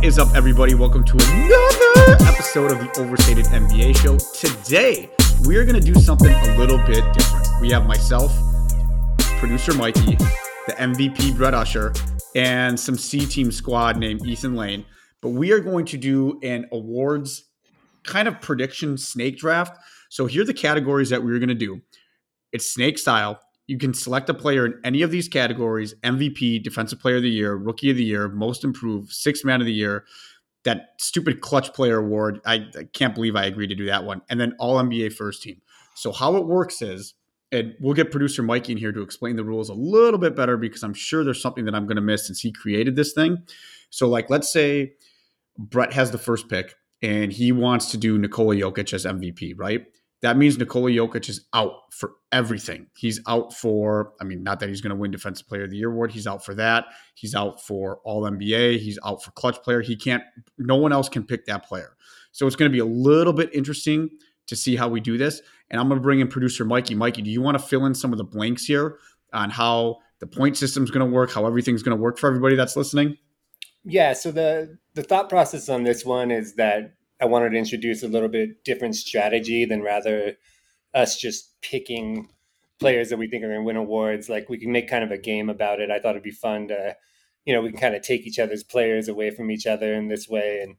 What is up, everybody? Welcome to another episode of the Overstated NBA Show. Today, we are going to do something a little bit different. We have myself, producer Mikey, the MVP Brett Usher, and some C team squad named Ethan Lane. But we are going to do an awards kind of prediction snake draft. So here are the categories that we are going to do. It's snake style. You can select a player in any of these categories MVP, Defensive Player of the Year, Rookie of the Year, Most Improved, Sixth Man of the Year, that stupid Clutch Player Award. I, I can't believe I agreed to do that one. And then All NBA First Team. So, how it works is, and we'll get producer Mikey in here to explain the rules a little bit better because I'm sure there's something that I'm going to miss since he created this thing. So, like, let's say Brett has the first pick and he wants to do Nikola Jokic as MVP, right? That means Nikola Jokic is out for everything. He's out for, I mean, not that he's going to win Defensive Player of the Year award. He's out for that. He's out for All NBA. He's out for clutch player. He can't, no one else can pick that player. So it's going to be a little bit interesting to see how we do this. And I'm going to bring in producer Mikey. Mikey, do you want to fill in some of the blanks here on how the point system is going to work, how everything's going to work for everybody that's listening? Yeah. So the the thought process on this one is that I wanted to introduce a little bit different strategy than rather us just picking players that we think are going to win awards. Like we can make kind of a game about it. I thought it'd be fun to, you know, we can kind of take each other's players away from each other in this way and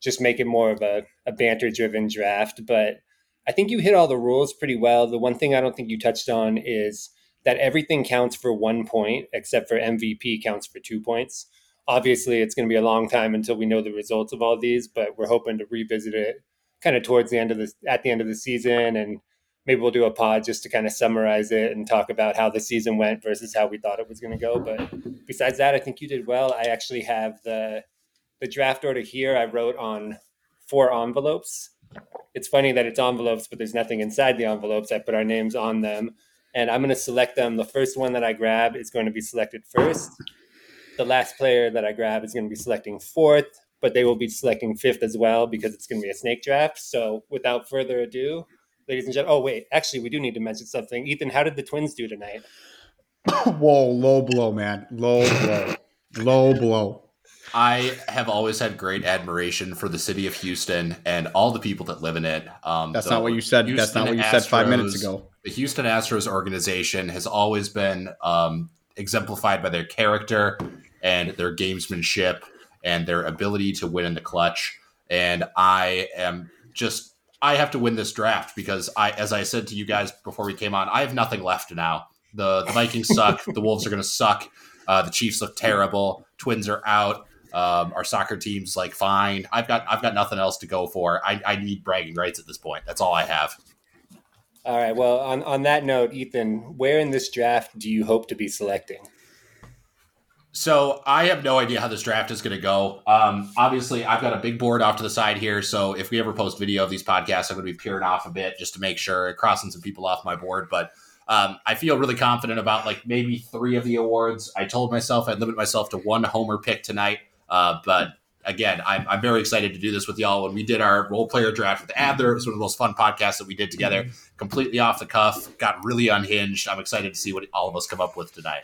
just make it more of a, a banter driven draft. But I think you hit all the rules pretty well. The one thing I don't think you touched on is that everything counts for one point except for MVP counts for two points obviously it's going to be a long time until we know the results of all these but we're hoping to revisit it kind of towards the end of the at the end of the season and maybe we'll do a pod just to kind of summarize it and talk about how the season went versus how we thought it was going to go. But besides that i think you did well. I actually have the the draft order here i wrote on four envelopes. It's funny that it's envelopes but there's nothing inside the envelopes. I put our names on them and i'm going to select them. The first one that i grab is going to be selected first the last player that I grab is going to be selecting fourth, but they will be selecting fifth as well because it's going to be a snake draft. So without further ado, ladies and gentlemen, oh wait, actually we do need to mention something. Ethan, how did the Twins do tonight? Whoa, low blow, man, low blow, low blow. I have always had great admiration for the city of Houston and all the people that live in it. Um, That's not what you said. Houston That's not what you Astros, said five minutes ago. The Houston Astros organization has always been um, exemplified by their character and their gamesmanship and their ability to win in the clutch. And I am just I have to win this draft because I, as I said to you guys before we came on, I have nothing left now. The the Vikings suck. the Wolves are going to suck. Uh, the Chiefs look terrible. Twins are out. Um, our soccer team's like fine. I've got I've got nothing else to go for. I, I need bragging rights at this point. That's all I have. All right. Well, on on that note, Ethan, where in this draft do you hope to be selecting? So I have no idea how this draft is going to go. Um, obviously, I've got a big board off to the side here. So if we ever post video of these podcasts, I'm going to be peering off a bit just to make sure crossing some people off my board. But um, I feel really confident about like maybe three of the awards. I told myself I'd limit myself to one homer pick tonight. Uh, but again, I'm, I'm, very excited to do this with y'all. When we did our role player draft with Adler, it was one of the most fun podcasts that we did together. Mm-hmm. Completely off the cuff, got really unhinged. I'm excited to see what all of us come up with tonight.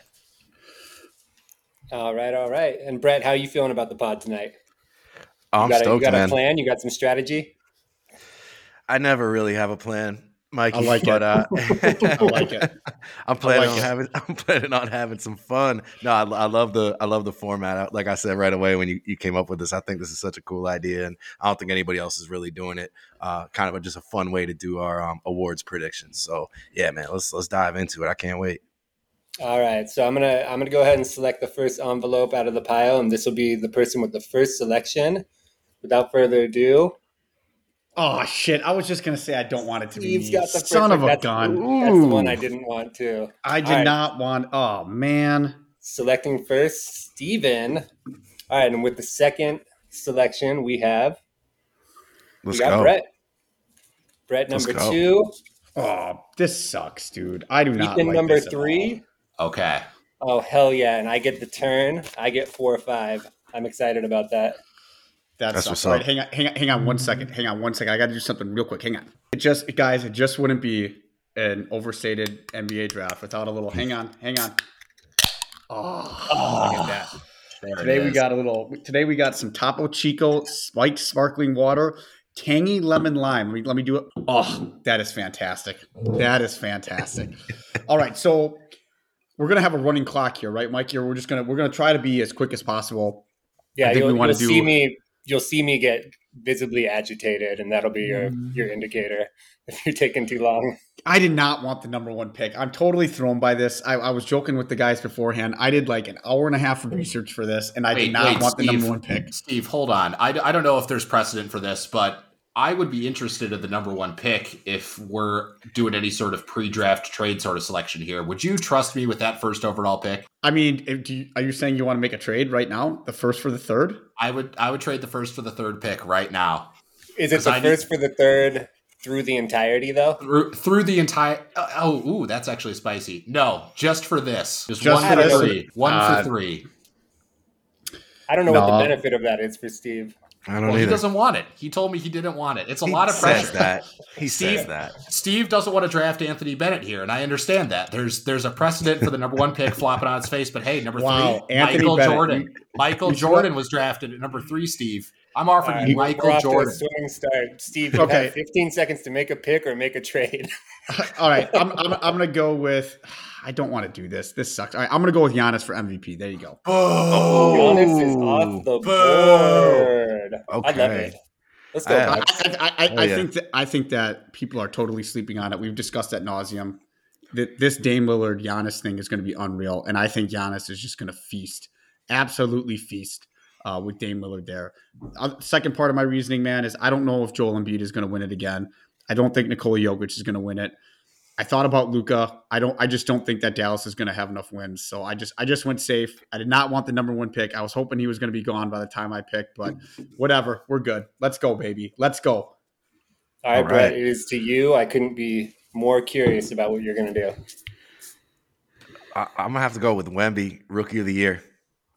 All right, all right. And Brett, how are you feeling about the pod tonight? Oh, I'm you got, stoked, a, you got man. a plan? You got some strategy? I never really have a plan, Mikey. I like but, it. Uh, I like it. I'm planning like on it. having. I'm planning on having some fun. No, I, I love the. I love the format. Like I said right away when you, you came up with this, I think this is such a cool idea, and I don't think anybody else is really doing it. Uh, kind of a, just a fun way to do our um, awards predictions. So yeah, man, let's let's dive into it. I can't wait. All right, so I'm gonna I'm gonna go ahead and select the first envelope out of the pile, and this will be the person with the first selection. Without further ado, Oh shit! I was just gonna say I don't want it to Steve's be me. got the Son first, of a that's, gun. That's the one I didn't want to. I did All right. not want. Oh man. Selecting first, Steven. All right, and with the second selection, we have Let's we got go. Brett. Brett number go. two, Oh, this sucks, dude. I do not. Ethan like number this at all. three. Okay. Oh hell yeah! And I get the turn. I get four or five. I'm excited about that. That That's sucks. what's All right, up. hang on, hang on, hang on one second. Hang on one second. I got to do something real quick. Hang on. It just, guys, it just wouldn't be an overstated NBA draft without a little. Hang on, hang on. Oh, look at that. There it Today we got a little. Today we got some Topo Chico spiked sparkling water, tangy lemon lime. Let me, let me do it. Oh, that is fantastic. That is fantastic. All right, so we're gonna have a running clock here, right, Mike? Here we're just gonna we're gonna try to be as quick as possible. Yeah, I think you'll, wanna you'll do- see me. You'll see me get visibly agitated, and that'll be your Mm. your indicator if you're taking too long. I did not want the number one pick. I'm totally thrown by this. I, I was joking with the guys beforehand. I did like an hour and a half of research for this, and I did not wait, want the number one pick. Steve, hold on. I, I don't know if there's precedent for this, but I would be interested in the number one pick if we're doing any sort of pre-draft trade sort of selection here. Would you trust me with that first overall pick? I mean, if, do you, are you saying you want to make a trade right now? The first for the third? I would I would trade the first for the third pick right now. Is it the I need- first for the third through the entirety though? Through, through the entire oh, oh ooh that's actually spicy. No, just for this. Just, Just one for for this? three. One Uh, for three. I don't know what the benefit of that is for Steve. I don't Well, he doesn't want it. He told me he didn't want it. It's a He lot of says pressure. that. He Steve- says that. Steve doesn't want to draft Anthony Bennett here, and I understand that. There's there's a precedent for the number one pick flopping on its face, but hey, number Wow, three, Anthony Michael Bennett. Jordan. Michael Jordan was drafted at number three. Steve, I'm offering All you Michael a Jordan. swimming start. Steve, you Okay. have 15 seconds to make a pick or make a trade. All right, I'm, I'm, I'm going to go with. I don't want to do this. This sucks. All right, I'm going to go with Giannis for MVP. There you go. Oh, Giannis is off the Boo. board. I love Okay. it. Let's go. I- I, I, I, I, Oh, I yeah. think that I think that people are totally sleeping on it. We've discussed at nauseum that this Dame Lillard Giannis thing is going to be unreal, and I think Giannis is just going to feast, absolutely feast uh, with Dame Lillard there. Uh, second part of my reasoning, man, is I don't know if Joel Embiid is going to win it again. I don't think Nikola Jokic is going to win it. I thought about Luka. I don't. I just don't think that Dallas is going to have enough wins. So I just I just went safe. I did not want the number one pick. I was hoping he was going to be gone by the time I picked, but whatever. We're good. Let's go, baby. Let's go. All right, All Brett, right. it is to you. I couldn't be more curious about what you're going to do. I, I'm gonna have to go with Wemby, Rookie of the Year.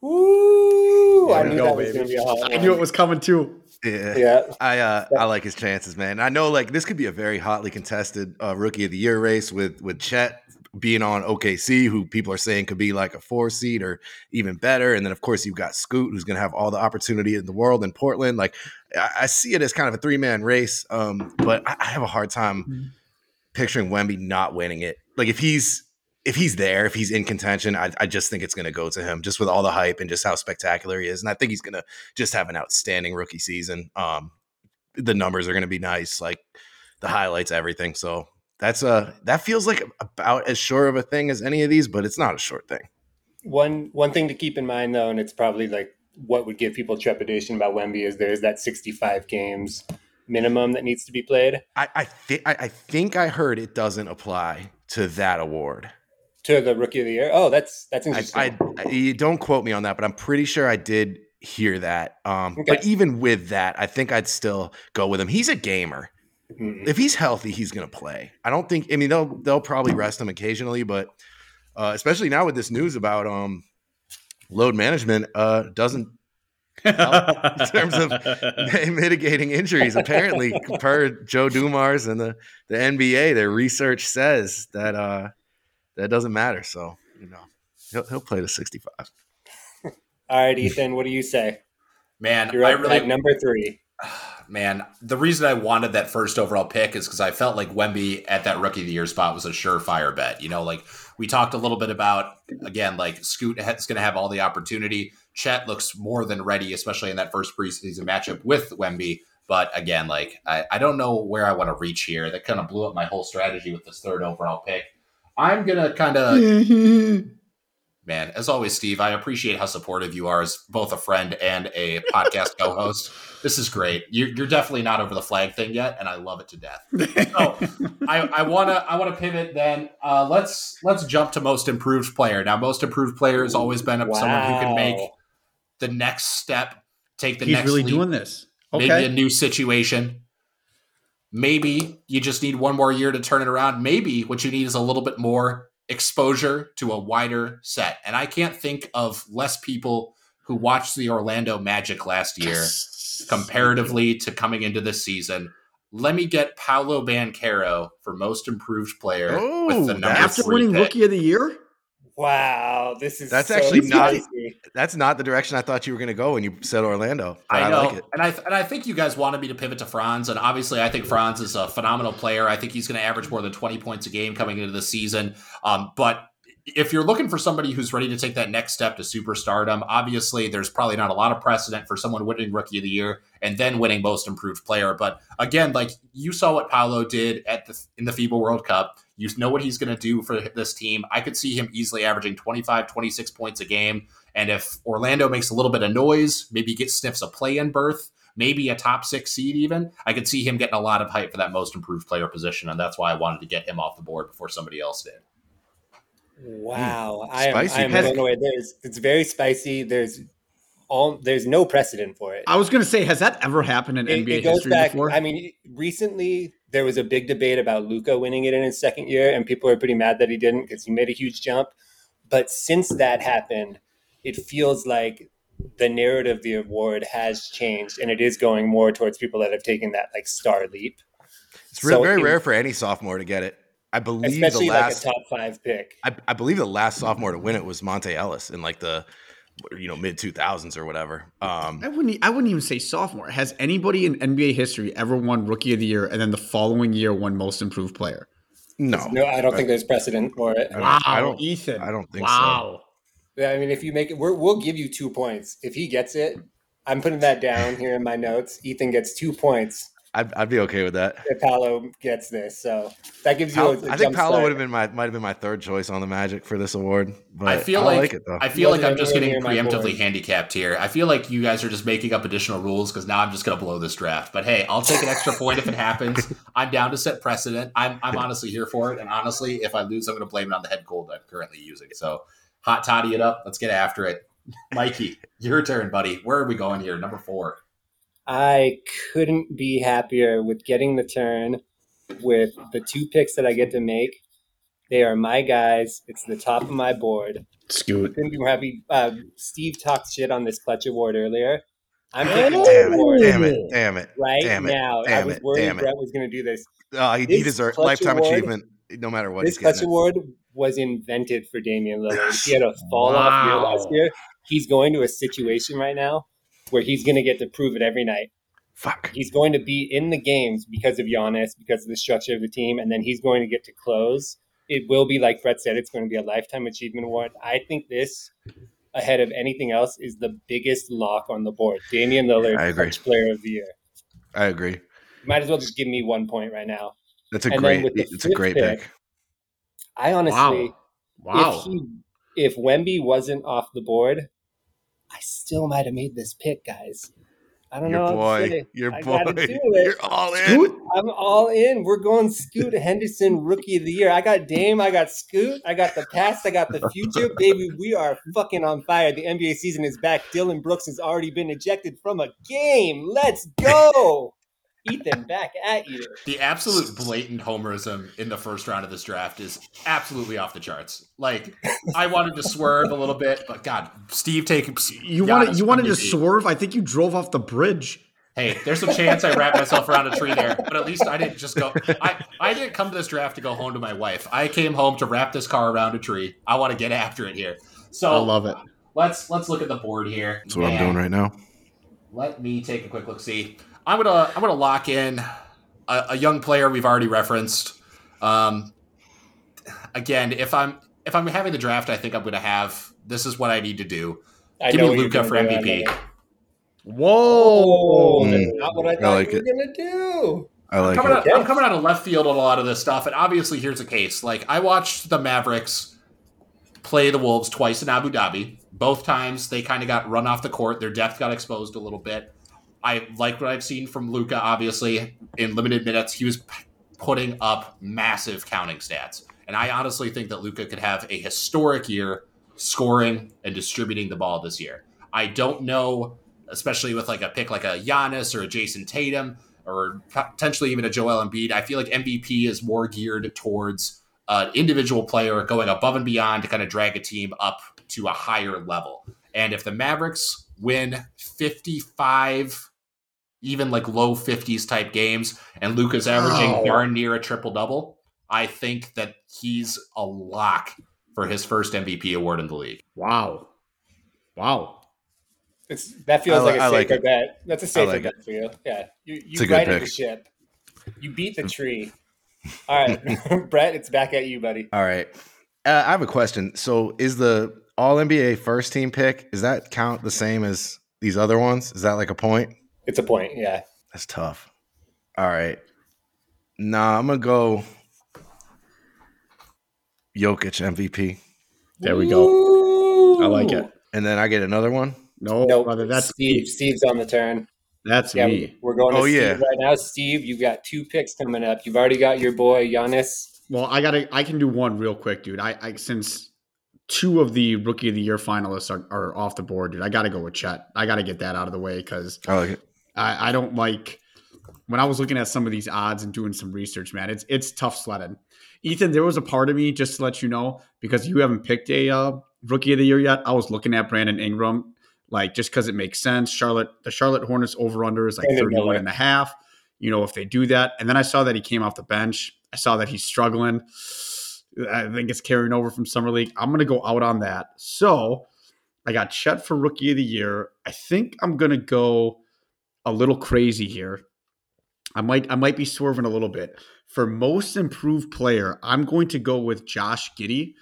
Ooh, I knew go, that was baby. going to be a hot I knew it was coming too. Yeah. Yeah. I uh, I like his chances, man. I know like this could be a very hotly contested uh, rookie of the year race with with Chet being on OKC, who people are saying could be like a four seed or even better, and then of course you've got Scoot, who's going to have all the opportunity in the world in Portland. Like I, I see it as kind of a three man race, um, but I, I have a hard time picturing Wemby not winning it. Like if he's if he's there, if he's in contention, I, I just think it's going to go to him, just with all the hype and just how spectacular he is. And I think he's going to just have an outstanding rookie season. Um, the numbers are going to be nice, like the highlights, everything. So that's a that feels like about as sure of a thing as any of these, but it's not a short thing. One one thing to keep in mind though, and it's probably like what would give people trepidation about Wemby is there is that 65 games minimum that needs to be played I I think I, I think I heard it doesn't apply to that award. To the rookie of the year. Oh, that's that's I, interesting. I, I you don't quote me on that, but I'm pretty sure I did hear that. Um, Okay. But even with that, I think I'd still go with him. He's a gamer. Mhm. If he's healthy, he's going to play. I don't think. I mean, they'll they'll probably rest him occasionally, but uh, especially now with this news about um, load management, uh, doesn't in terms of mitigating injuries. Apparently, per Joe Dumars and the the NBA, their research says that uh, that doesn't matter. So you know, he'll, he'll play to 65. All right, Ethan, what do you say? Man, You're I up really number three. man, the reason I wanted that first overall pick is because I felt like Wemby at that rookie of the year spot was a surefire bet. You know, like we talked a little bit about again, like Scoot is going to have all the opportunity. Chet looks more than ready, especially in that first preseason matchup with Wemby. But again, like I, I don't know where I want to reach here. That kind of blew up my whole strategy with this third overall pick. I'm gonna kind of man, as always, Steve, I appreciate how supportive you are as both a friend and a podcast co-host. This is great. You're, you're definitely not over the flag thing yet, and I love it to death. So I, I wanna I wanna pivot then. Uh, let's let's jump to most improved player. Now, most improved player has always been someone who can make the next step, take the He's next really leap doing this. maybe a new situation. Maybe you just need one more year to turn it around. Maybe what you need is a little bit more exposure to a wider set. And I can't think of less people who watched the Orlando Magic last year comparatively to coming into this season. Let me get Paolo Banchero for most improved player with the Oh, number After winning pick. Rookie of the Year? Wow, this is That's so actually not- That's not the direction I thought you were going to go when you said Orlando. but I know, like it. and I and I think you guys wanted me to pivot to Franz, and obviously I think Franz is a phenomenal player. I think he's going to average more than twenty points a game coming into the season. Um, but if you're looking for somebody who's ready to take that next step to superstardom, obviously there's probably not a lot of precedent for someone winning Rookie of the Year and then winning Most Improved Player. But again, like you saw what Paolo did at the in the FIBA World Cup. You know what he's going to do for this team. I could see him easily averaging 25, 26 points a game. And if Orlando makes a little bit of noise, maybe get sniffs a play-in berth, maybe a top six seed even, I could see him getting a lot of hype for that most improved player position. And that's why I wanted to get him off the board before somebody else did. Mm, wow, I am, Spicy. I am Has- blown away. There's, it's very spicy. There's all, there's no precedent for it. I was going to say, has that ever happened in It, NBA it goes history back. before? I mean, recently there was a big debate about Luka winning it in his second year, and people are pretty mad that he didn't because he made a huge jump. But since that happened, it feels like the narrative of the award has changed, and it is going more towards people that have taken that like star leap. It's re- So very in- rare for any sophomore to get it. I believe especially the like last. a top five pick. I, I believe the last sophomore to win it was Monta Ellis in like the you know mid two thousands or whatever. Um, I wouldn't. I wouldn't even say sophomore. Has anybody in NBA history ever won Rookie of the Year and then the following year won Most Improved Player? no, No, I don't think there's precedent for it. I don't- I don't- Ethan. I don't think so. wow. Yeah, I mean, if you make it, we're, we'll give you two points. If he gets it, I'm putting that down here in my notes. Ethan gets two points I'd, I'd be okay with that. if Paolo gets this. So that gives you. Pal- a- a I think jump Paolo would have been my might have been my third choice on the Magic for this award. But I feel I like, it though. I feel like I'm just getting preemptively handicapped here. I feel like you guys are just making up additional rules because now I'm just going to blow this draft. But hey, I'll take an extra point if it happens. I'm down to set precedent. I'm I'm honestly here for it. And honestly, if I lose, I'm going to blame it on the head cold I'm currently using. So hot toddy it up. Let's get after it. Mikey, your turn, buddy. Where are we going here? Number four. I couldn't be happier with getting the turn with the two picks that I get to make. They are my guys. It's the top of my board. Scoot. Couldn't be more happy. Uh, Steve talked shit on this clutch award earlier. I'm Oh, taking damn it! Damn it! Damn it! right damn it, now. I was worried damn it. Brett was going to do this. Uh, he, he This deserves clutch lifetime award- achievement, no matter what. this he's clutch getting it. award was invented for Damian Lillard. He had a fall off year last year. He's going to a situation right now where he's going to get to prove it every night. Fuck. He's going to be in the games because of Giannis, because of the structure of the team, and then he's going to get to close. It will be like Brett said, it's going to be a lifetime achievement award. I think this, ahead of anything else, is the biggest lock on the board. Damian Lillard, I agree. Player of the Year. I agree. Might as well just give me one point right now. That's a And great. It's a great pick, pick. I honestly, Wow. if he, if Wemby wasn't off the board, I still might have made this pick, guys. I don't Your know. what boy. Your I boy. gotta. You're all in. Scoot. I'm all in. We're going Scoot Henderson Rookie of the Year. I got Dame. I got Scoot. I got the past. I got the future. Baby, we are fucking on fire. The NBA season is back. Dillon Brooks has already been ejected from a game. Let's go. Ethan, back at you. The absolute blatant homerism in the first round of this draft is absolutely off the charts. Like, I wanted to swerve a little bit, but God, Steve taking You Giannis wanted you wanted to MVP. swerve. I think you drove off the bridge. Hey, there's a chance I wrapped myself around a tree there, but at least I didn't just go. I, I didn't come to this draft to go home to my wife. I came home to wrap this car around a tree. I want to get after it here. So I love it. let's let's look at the board here. That's what I'm doing right now. Let me take a quick look. See, I'm gonna I'm gonna lock in a, a young player we've already referenced. Um, again, if I'm if I'm having the draft, I think I'm gonna have this is what I need to do. I Give me Luka for do. I know MVP. it. Whoa. That's Mm. not what I I thought like you it. were gonna do. I like coming it. out, I'm coming out of left field on a lot of this stuff, and obviously here's the case. Like I watched the Mavericks play the Wolves twice in Abu Dhabi. Both times they kind of got run off the court. Their depth got exposed a little bit. I like what I've seen from Luka. Obviously, in limited minutes, he was p- putting up massive counting stats, and I honestly think that Luka could have a historic year scoring and distributing the ball this year. I don't know, especially with like a pick like a Giannis or a Jayson Tatum or potentially even a Joel Embiid. I feel like MVP is more geared towards an individual player going above and beyond to kind of drag a team up to a higher level. And if the Mavericks win 55, even like low 50s type games, and Luka's averaging Wow. darn near a triple double, I think that he's a lock for for his first MVP award in the league. Wow. Wow. It's that feels I like li- a I safer like bet. That's a safer like bet for you. Yeah, you It's a you good righted the ship. You beat the tree. All right, Brett, it's back at you, buddy. All right. Uh, I have a question. So, is the All NBA first team pick is that count the same as these other ones? Is that like a point? It's a point. Yeah. That's tough. All right. Nah, I'm gonna go Jokic MVP, There we go. I like it. and then I get another one. No, Nope. brother, that's Steve. Steve's on the turn. that's Yeah, me. we're going to Oh, Steve yeah. right now. Steve, you've got two picks coming up. You've already got your boy Giannis. Well, I gotta. I can do one real quick, dude. I, I since two of the rookie of the year finalists are, are off the board, dude. I gotta go with Chet. I gotta get that out of the way because I like it. I, I don't like when I was looking at some of these odds and doing some research, man. It's it's tough sledding. Ethan, there was a part of me just to let you know because you haven't picked a uh, rookie of the year yet. I was looking at Brandon Ingram, like just because it makes sense. Charlotte, the Charlotte Hornets over under is like Brandon 31 and a half. You know, if they do that. And then I saw that he came off the bench. I saw that he's struggling. I think it's carrying over from Summer League. I'm going to go out on that. So I got Chet for rookie of the year. I think I'm going to go a little crazy here. I might I might be swerving a little bit. For most improved player, I'm going to go with Josh Giddey.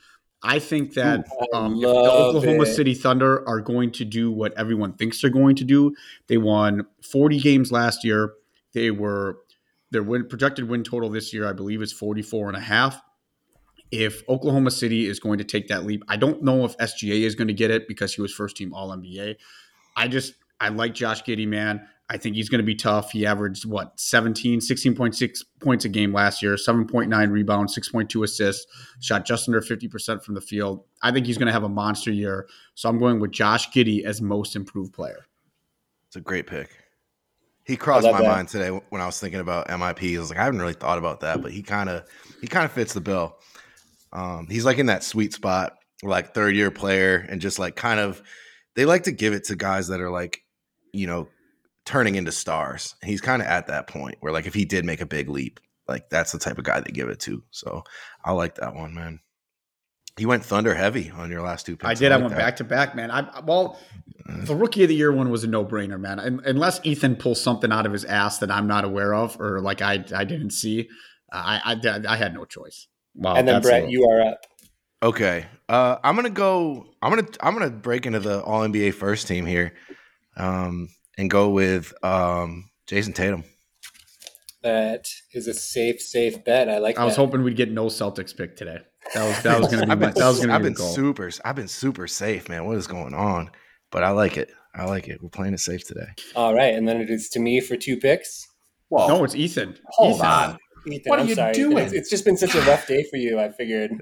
I think that I um, the Oklahoma it. City Thunder are going to do what everyone thinks they're going to do. They won 40 games last year. They were their win projected win total this year, I believe, is 44 and a half. If Oklahoma City is going to take that leap, I don't know if SGA is going to get it because he was first team All NBA. I just I like Josh Giddey, man. I think he's going to be tough. He averaged what 17, 16.6 points a game last year, 7.9 rebounds, 6.2 assists, shot just under 50% from the field. I think he's going to have a monster year. So I'm going with Josh Giddey as most improved player. It's a great pick. He crossed my that. mind today when I was thinking about MIP. I was like, I haven't really thought about that, but he kind of he kind of fits the bill. Um, he's like in that sweet spot, like third year player, and just like kind of they like to give it to guys that are like, you know, turning into stars. And he's kind of at that point where like if he did make a big leap, like that's the type of guy they give it to. So I like that one, man. He went thunder heavy on your last two picks. I did. I, like went that. back to back, man. I well, the rookie of the year one was a no brainer, man. Un- unless Ethan pulls something out of his ass that I'm not aware of or like I I didn't see, I I, I had no choice. Wow, and then Brett, a- you are up. Okay. Uh, I'm gonna go. I'm gonna. I'm gonna break into the All NBA first team here, um, and go with um, Jayson Tatum. That is a safe, safe bet. I like I was that. hoping we'd get no Celtics pick today. That was that was gonna be I've my, been. that was gonna I've be been goal. super. I've been super safe, man. What is going on? But I like it. I like it. We're playing it safe today. All right, and then it is to me for two picks. Whoa. No, it's Ethan. Hold Ethan. on. Ethan, What are I'm you sorry. doing? It's, it's just been such a rough day for you. I figured.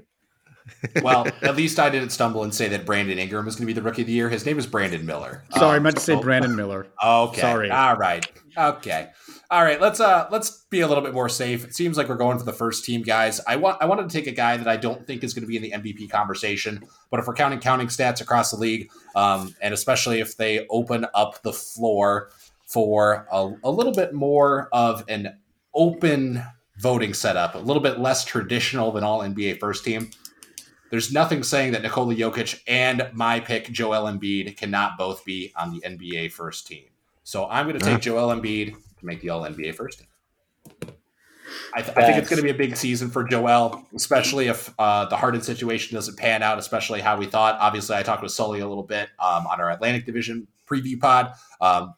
Well, at least I didn't stumble and say that Brandon Ingram was going to be the rookie of the year. His name is Brandon Miller. Sorry, I Um, meant to say so- Brandon Miller. Okay. Sorry. All right. Okay. All right. Let's uh let's be a little bit more safe. It seems like we're going for the first team guys. I want I wanted to take a guy that I don't think is going to be in the MVP conversation, but if we're counting counting stats across the league, um, and especially if they open up the floor for a, a little bit more of an open voting setup, a little bit less traditional than all NBA first team. There's nothing saying that Nikola Jokic and my pick Joel Embiid cannot both be on the NBA first team. So I'm going to take Joel Embiid to make the All NBA first team. I, th- I think it's going to be a big season for Joel, especially if uh, the Harden situation doesn't pan out, especially how we thought. Obviously, I talked with Sully a little bit um, on our Atlantic Division preview pod. Um,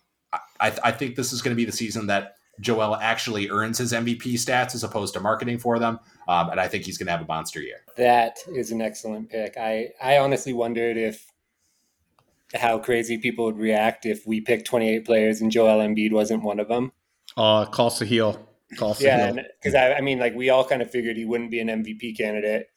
I, I think this is going to be the season that Joel actually earns his MVP stats as opposed to marketing for them. Um, and I think he's going to have a monster year. That is an excellent pick. I, I honestly wondered if how crazy people would react if we picked 28 players and Joel Embiid wasn't one of them. Uh, call Sahil. Call Sahil. Yeah, because I, I mean, like we all kind of figured he wouldn't be an MVP candidate,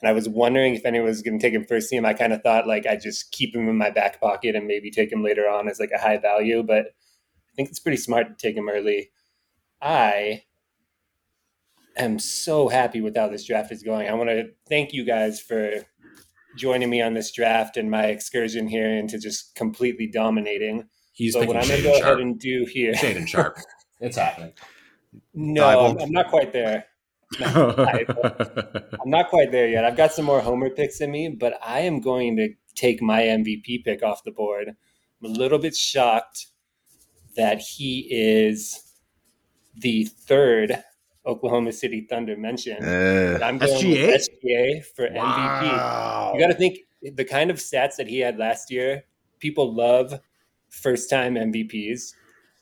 and I was wondering if anyone was going to take him first team. I kind of thought like I'd just keep him in my back pocket and maybe take him later on as like a high value, but I think it's pretty smart to take him early. I am so happy with how this draft is going. I want to thank you guys for joining me on this draft and my excursion here into just completely dominating. He's so what I'm going to go ahead and do here. Shaedon Sharpe. It's happening. No, I'm, I'm not quite there. I'm not quite there yet. I've got some more homer picks in me, but I am going to take my MVP pick off the board. I'm a little bit shocked that he is the third Oklahoma City Thunder mention. Uh, I'm going SGA? with SGA for MVP. You got to think the kind of stats that he had last year. People love first time MVPs.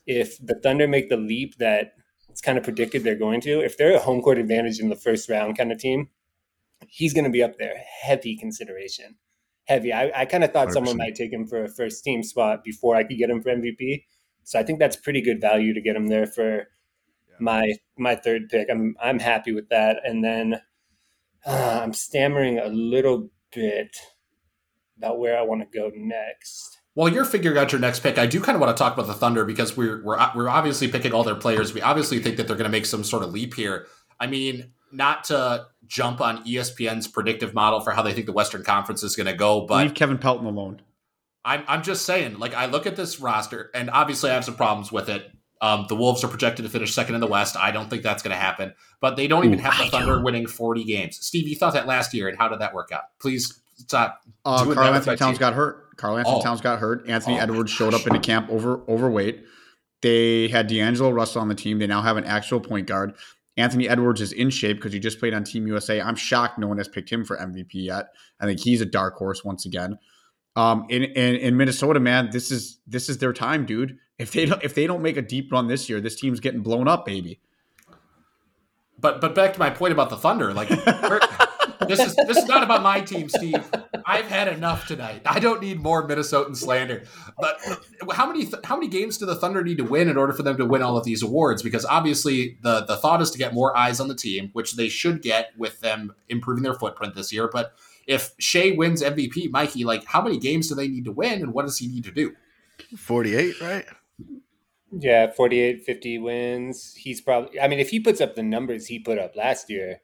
If the Thunder make the leap that it's kind of predicted they're going to, if they're a home court advantage in the first round kind of team, he's going to be up there. Heavy consideration. Heavy. I, I kind of thought someone 100%. might take him for a first team spot before I could get him for MVP. So I think that's pretty good value to get him there for my my third pick. I'm I'm happy with that. And then uh, I'm stammering a little bit about where I want to go next. While you're figuring out your next pick, I do kind of want to talk about the Thunder because we're we're we're obviously picking all their players. We obviously think that they're going to make some sort of leap here. I mean, not to jump on ESPN's predictive model for how they think the Western Conference is going to go, but Leave Kevin Pelton alone. I'm I'm just saying, like I look at this roster, and obviously I have some problems with it. Um, the Wolves are projected to finish second in the West. I don't think that's going to happen. But they don't even Ooh, have the I Thunder do. winning 40 games. Steve, you thought that last year, and how did that work out? Please stop. Uh, Karl Anthony Towns team. got hurt. Karl Anthony Oh. Towns got hurt. Anthony Oh. Edwards showed up into camp over overweight. They had D'Angelo Russell on the team. They now have an actual point guard. Anthony Edwards is in shape because he just played on Team USA. I'm shocked no one has picked him for MVP yet. I think he's a dark horse once again. Um, in, in in Minnesota, man, this is this is their time, dude. If they don't if they don't make a deep run this year, this team's getting blown up, baby. But but back to my point about the Thunder, like this is this is not about my team, Steve. I've had enough tonight. I don't need more Minnesotan slander. But how many th- how many games do the Thunder need to win in order for them to win all of these awards? Because obviously the the thought is to get more eyes on the team, which they should get with them improving their footprint this year. But if Shai wins MVP, Mikey, like how many games do they need to win, and what does he need to do? 48, right? Yeah, 48, 50 wins. He's probably, I mean, if he puts up the numbers he put up last year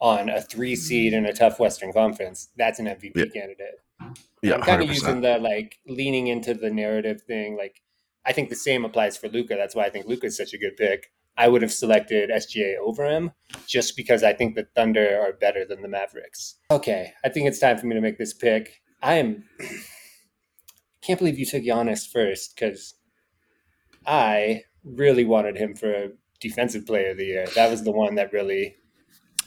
on a three seed in a tough Western Conference, that's an MVP Yeah. candidate. Yeah, I'm kind of 100%. using the like leaning into the narrative thing. Like, I think the same applies for Luka. That's why I think Luka is such a good pick. I would have selected SGA over him just because I think the Thunder are better than the Mavericks. Okay, I think it's time for me to make this pick. I am. Can't believe you took Giannis first because I really wanted him for a defensive player of the year. That was the one that really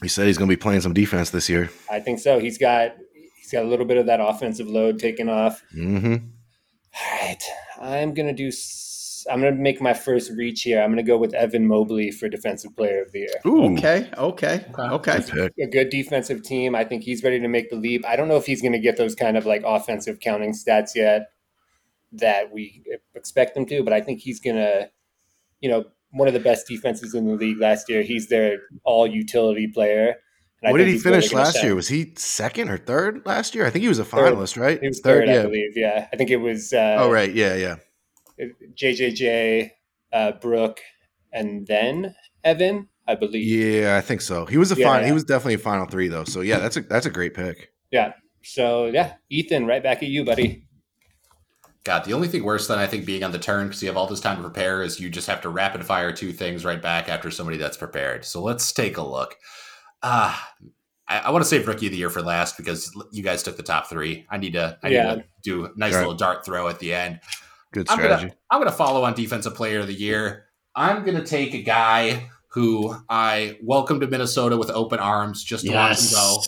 He said he's going to be playing some defense this year. I think so. He's got he's got a little bit of that offensive load taken off. hmm All right, I'm gonna do. I'm gonna make my first reach here. I'm gonna go with Evan Mobley for Defensive Player of the Year. Ooh, Okay, okay, Okay. okay. good. A good defensive team. I think he's ready to make the leap. I don't know if he's gonna get those kind of like offensive counting stats yet that we expect him to, but I think he's gonna, you know, one of the best defenses in the league last year. He's their all utility player. And I What did he finish last year? Was he second or third last year? I think he was a Third. finalist, right? He was third, I yeah. believe. Yeah, I think it was. Uh, Oh, right. Yeah, yeah. JJJ, uh, Brook, and then Evan, I believe. Yeah, I think so. He was a Yeah. final. He was definitely a final three though. So yeah, that's a that's a great pick. Yeah. So yeah, Ethan, right back at you, buddy. God, the only thing worse than I think being on the turn because you have all this time to prepare is you just have to rapid fire two things right back after somebody that's prepared. So let's take a look. Ah, I, I want to save rookie of the year for last because you guys took the top three. I need to, I Yeah. need to do a nice Right. little dart throw at the end. Good I'm strategy. gonna, I'm gonna follow on defensive player of the year. I'm gonna take a guy who I welcome to Minnesota with open arms just to watch him go.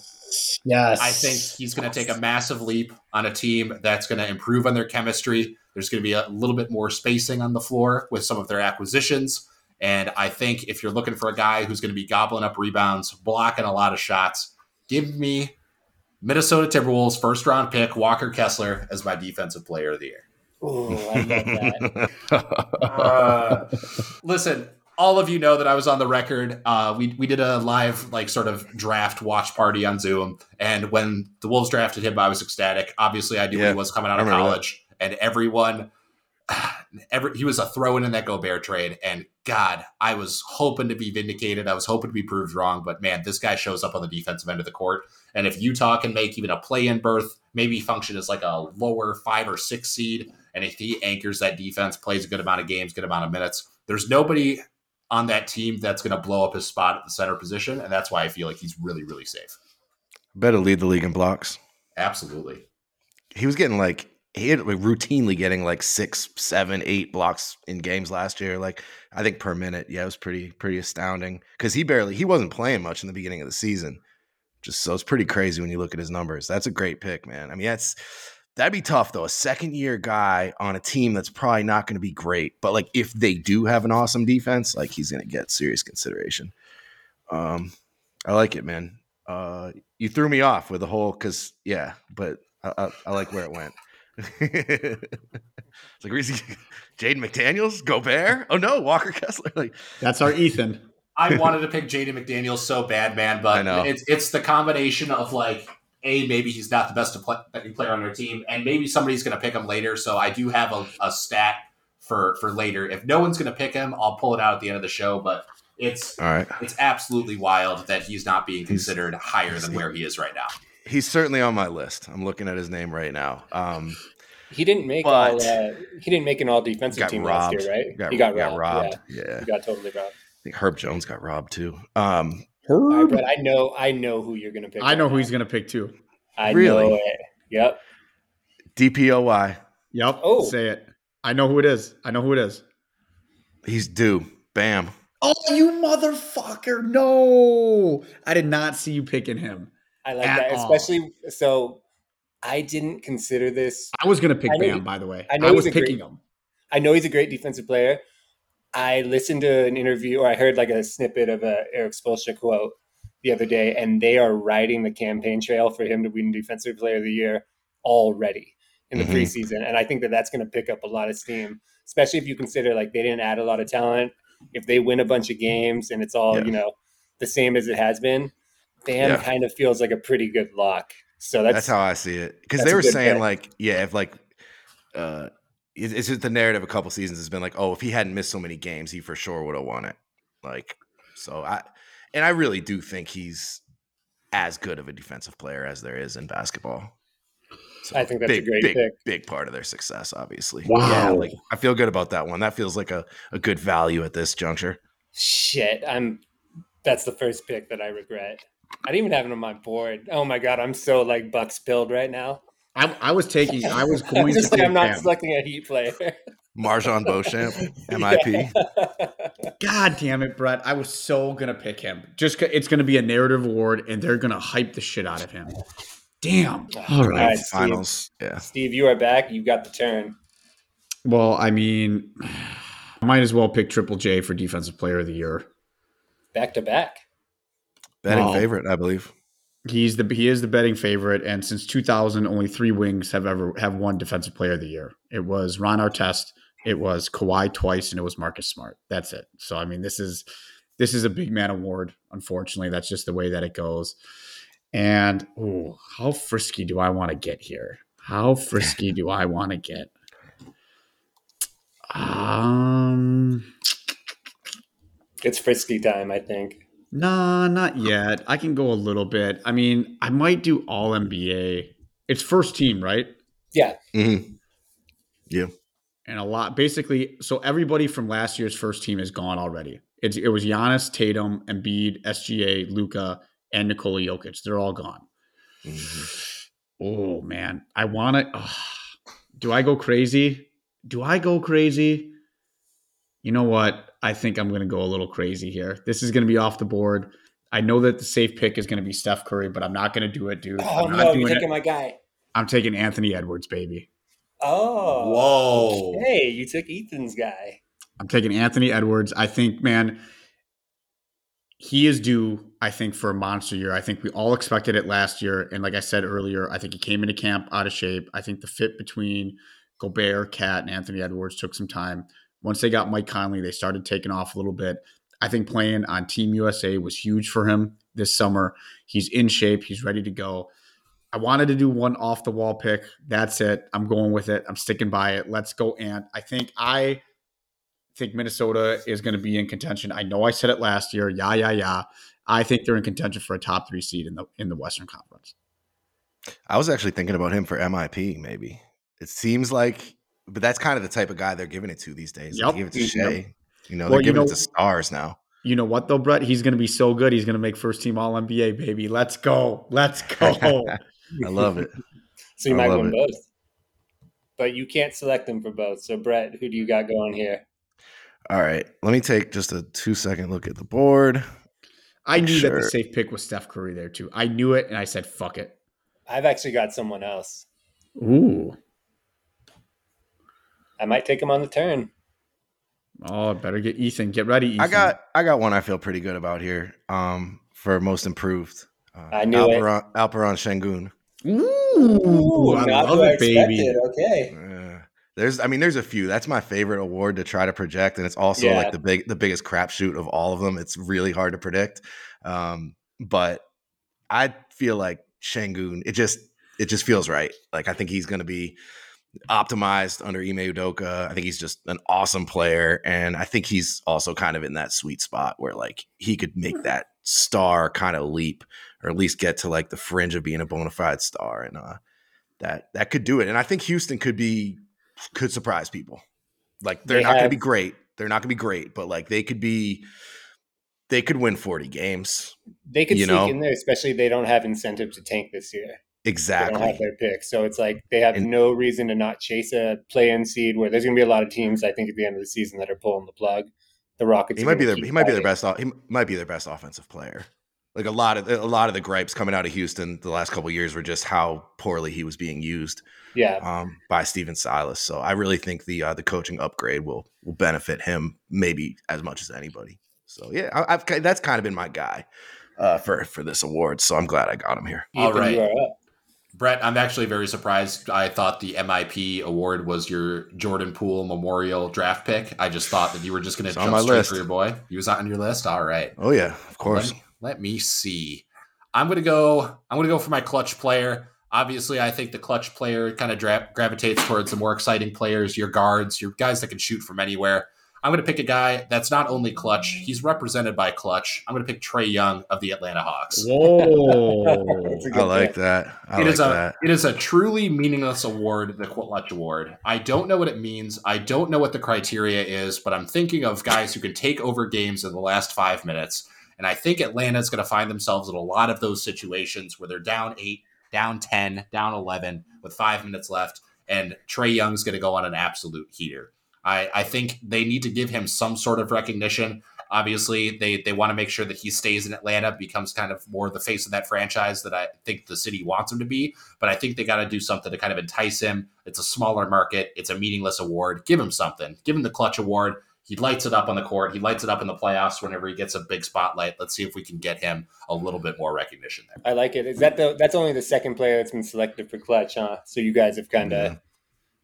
Yes. I think he's going to take a massive leap on a team that's going to improve on their chemistry. There's going to be a little bit more spacing on the floor with some of their acquisitions. And I think if you're looking for a guy who's going to be gobbling up rebounds, blocking a lot of shots, give me Minnesota Timberwolves first round pick Walker Kessler as my defensive player of the year. Ooh, I love that. Uh, listen, all of you know that I was on the record. Uh, we we did a live like sort of draft watch party on Zoom, and when the Wolves drafted him, I was ecstatic. Obviously, I knew Yeah, he was coming out of remember that. college, and everyone. Every, he was a throw in in that Gobert trade, and God, I was hoping to be vindicated. I was hoping to be proved wrong, but man, this guy shows up on the defensive end of the court. And if Utah can make even a play-in berth, maybe function as like a lower five or six seed, and if he anchors that defense, plays a good amount of games, good amount of minutes, there's nobody on that team that's going to blow up his spot at the center position, and that's why I feel like he's really, really safe. Better lead the league in blocks. Absolutely. He was getting like he had like, routinely getting like six, seven, eight blocks in games last year. Like I think per minute. Yeah, it was pretty pretty astounding because he barely he wasn't playing much in the beginning of the season. Just so it's pretty crazy when you look at his numbers. That's a great pick, man. I mean, that's that'd be tough though. A second year guy on a team that's probably not going to be great, but like if they do have an awesome defense, like he's going to get serious consideration. Um, I like it, man. Uh, you threw me off with the whole because yeah, but I, I, I like where it went. it's like Reese, Jaden McDaniels, Gobert. Oh no, Walker Kessler. Like That's our Ethan. I wanted to pick Jaden McDaniels so bad, man, I but know. it's it's the combination of like a maybe he's not the best play, player on their team, and maybe somebody's going to pick him later. So I do have a, a stat for for later. If no one's going to pick him, I'll pull it out at the end of the show. But it's all right. it's absolutely wild that he's not being considered higher than where he is right now. He's certainly on my list. I'm looking at his name right now. Um, He didn't make all. Uh, he didn't make an all defensive team robbed. last year, right? Got, he got, got robbed. robbed. Yeah. Yeah, he got totally robbed. I think Herb Jones got robbed too. Um, All right, Brett, I know. I know who you're going to pick. I know right who he's going to pick too. I Really? know it. Yep. DPOY. Yep. Oh. Say it. I know who it is. I know who it is. He's due. Bam. Oh, you motherfucker. No. I did not see you picking him. I like that, all. especially. So, I didn't consider this. I was going to pick I Bam, you- by the way. I I, know was he's great- picking him. I know he's a great defensive player. I listened to an interview, or I heard like a snippet of a Erik Spoelstra quote the other day, and they are riding the campaign trail for him to win Defensive Player of the Year already in the Mhm. preseason, and I think that that's going to pick up a lot of steam, especially if you consider like they didn't add a lot of talent. If they win a bunch of games and it's all Yeah. you know the same as it has been, Bam Yeah. kind of feels like a pretty good lock. So that's, That's, how I see it. Because they were saying pick. like, yeah, if like, uh, it's just the narrative. A couple seasons has been like, oh, if he hadn't missed so many games, he for sure would have won it. Like, so I, and I really do think he's as good of a defensive player as there is in basketball. So I think that's a great big, pick. big part of their success, obviously. Wow. Yeah, like I feel good about that one. That feels like a, a good value at this juncture. Shit, I'm. That's the first pick that I regret. I didn't even have it on my board. Oh my god, I'm so like Bucks spilled right now. I, I was taking, I was I'm going just to like I'm not Bam. selecting a Heat player. MarJon Beauchamp, MIP. Yeah. God damn it, Brett. I was so going to pick him. Just it's going to be a narrative award and they're going to hype the shit out of him. Damn. All right. right. Steve. Finals. Yeah. Steve, you are back. You got the turn. Well, I mean, I might as well pick Triple J for Defensive Player of the Year. Back to back. Betting Wow. favorite, I believe. He's the he is the betting favorite, and since 2000, only three wings have ever have won Defensive Player of the Year. It was Ron Artest, it was Kawhi twice, and it was Marcus Smart. That's it. So I mean, this is this is a big man award. Unfortunately, that's just the way that it goes. And oh, how frisky do I want to get here? How frisky do I want to get? Um, It's frisky time, I think. Nah, not yet. I can go a little bit. I mean, I might do all NBA. It's first team, right? Yeah. Mm-hmm. Yeah. And a lot, basically. So everybody from last year's first team is gone already. It's, it was Giannis, Tatum, Embiid, SGA, Luka, and Nikola Jokic. They're all gone. Mhm. Oh man, I want to. do I go crazy? Do I go crazy? You know what? I think I'm going to go a little crazy here. This is going to be off the board. I know that the safe pick is going to be Steph Curry, but I'm not going to do it, dude. Oh I'm not no, you're doing it. taking my guy. I'm taking Anthony Edwards, baby. Oh. Whoa. Hey, you took Ethan's guy. I'm taking Anthony Edwards. I think, man, he is due, I think, for a monster year. I think we all expected it last year. And like I said earlier, I think he came into camp out of shape. I think the fit between Gobert, KAT, and Anthony Edwards took some time. Once they got Mike Conley, they started taking off a little bit. I think playing on Team USA was huge for him this summer. He's in shape, he's ready to go. I wanted to do one off the wall pick. That's it. I'm going with it. I'm sticking by it. Let's go, Ant. I think I think Minnesota is going to be in contention. I know I said it last year. Yeah, yeah, yeah. I think they're in contention for a top three seed in the in the Western Conference. I was actually thinking about him for MIP, maybe. It seems like, but that's kind of the type of guy they're giving it to these days. Yep. They give it to Yep. Shai. You know, Well, they're you giving know- it to stars now. You know what though, Brett? He's going to be so good. He's going to make first team All NBA, baby. Let's go. Let's go. I love it. So you I might love win it. both. But you can't select them for both. So Brett, who do you got going here? All right, let me take just a two second look at the board. I knew that the safe pick was Steph Curry there too. I knew it, and I said, "Fuck it." I've actually got someone else. Ooh. I might take him on the turn. Oh, better get Ethan. Get ready, Ethan. I got I got one I feel pretty good about here. Um, for most improved. Uh, I knew it. Alperen, Alperen Şengün. Ooh, I not love who it, baby. expected. Okay. Uh, there's, I mean, there's a few. That's my favorite award to try to project, and it's also Yeah. like the big, the biggest crapshoot of all of them. It's really hard to predict, um, but I feel like Şengün. It just, it just feels right. Like I think he's going to be optimized under Ime Udoka. I think he's just an awesome player, and I think he's also kind of in that sweet spot where like he could make that star kind of leap, or at least get to like the fringe of being a bona fide star, and uh, that that could do it. And I think Houston could be could surprise people. Like they're They not going to be great. They're not going to be great, but like they could be. They could win forty games. They could sneak know? in there, especially they don't have incentive to tank this year. They don't have Exactly. their pick. So it's like they have And- no reason to not chase a play in seed where there's going to be a lot of teams, I think, at the end of the season that are pulling the plug. The Rockets. He might be their he might be their best. He might be their best offensive player. Like a lot of a lot of the gripes coming out of Houston the last couple of years were just how poorly he was being used Yeah. um, by Stephen Silas. So I really think the uh, the coaching upgrade will will benefit him maybe as much as anybody. So yeah, I, I've that's kind of been my guy uh, for for this award. So I'm glad I got him here. All Ethan, right. You are up. Brett, I'm actually very surprised. I thought the MIP award was your Jordan Poole Memorial draft pick. I just thought that you were just going to jump my straight list. for your boy. He was on your list. All right. Oh yeah, of course. Let, let me see. I'm gonna go. I'm gonna go for my clutch player. Obviously, I think the clutch player kind of dra- gravitates towards the more exciting players, your guards, your guys that can shoot from anywhere. I'm gonna pick a guy that's not only clutch; he's represented by clutch. I'm gonna pick Trae Young of the Atlanta Hawks. Whoa. That's a I good like pick. that. I It like is a that. it is a truly meaningless award, the Clutch Award. I don't know what it means. I don't know what the criteria is, but I'm thinking of guys who can take over games in the last five minutes. And I think Atlanta's going to find themselves in a lot of those situations where they're down eight, down 10, down 11 with five minutes left. And Trae Young's going to go on an absolute heater. I, I think they need to give him some sort of recognition. Obviously, they, they want to make sure that he stays in Atlanta, becomes kind of more the face of that franchise that I think the city wants him to be. But I think they got to do something to kind of entice him. It's a smaller market, it's a meaningless award. Give him something. Give him the clutch award. He lights it up on the court. He lights it up in the playoffs whenever he gets a big spotlight. Let's see if we can get him a little bit more recognition there. I like it. Is that the? That's only the second player that's been selected for clutch, huh? So you guys have kind of, mm-hmm. Yeah.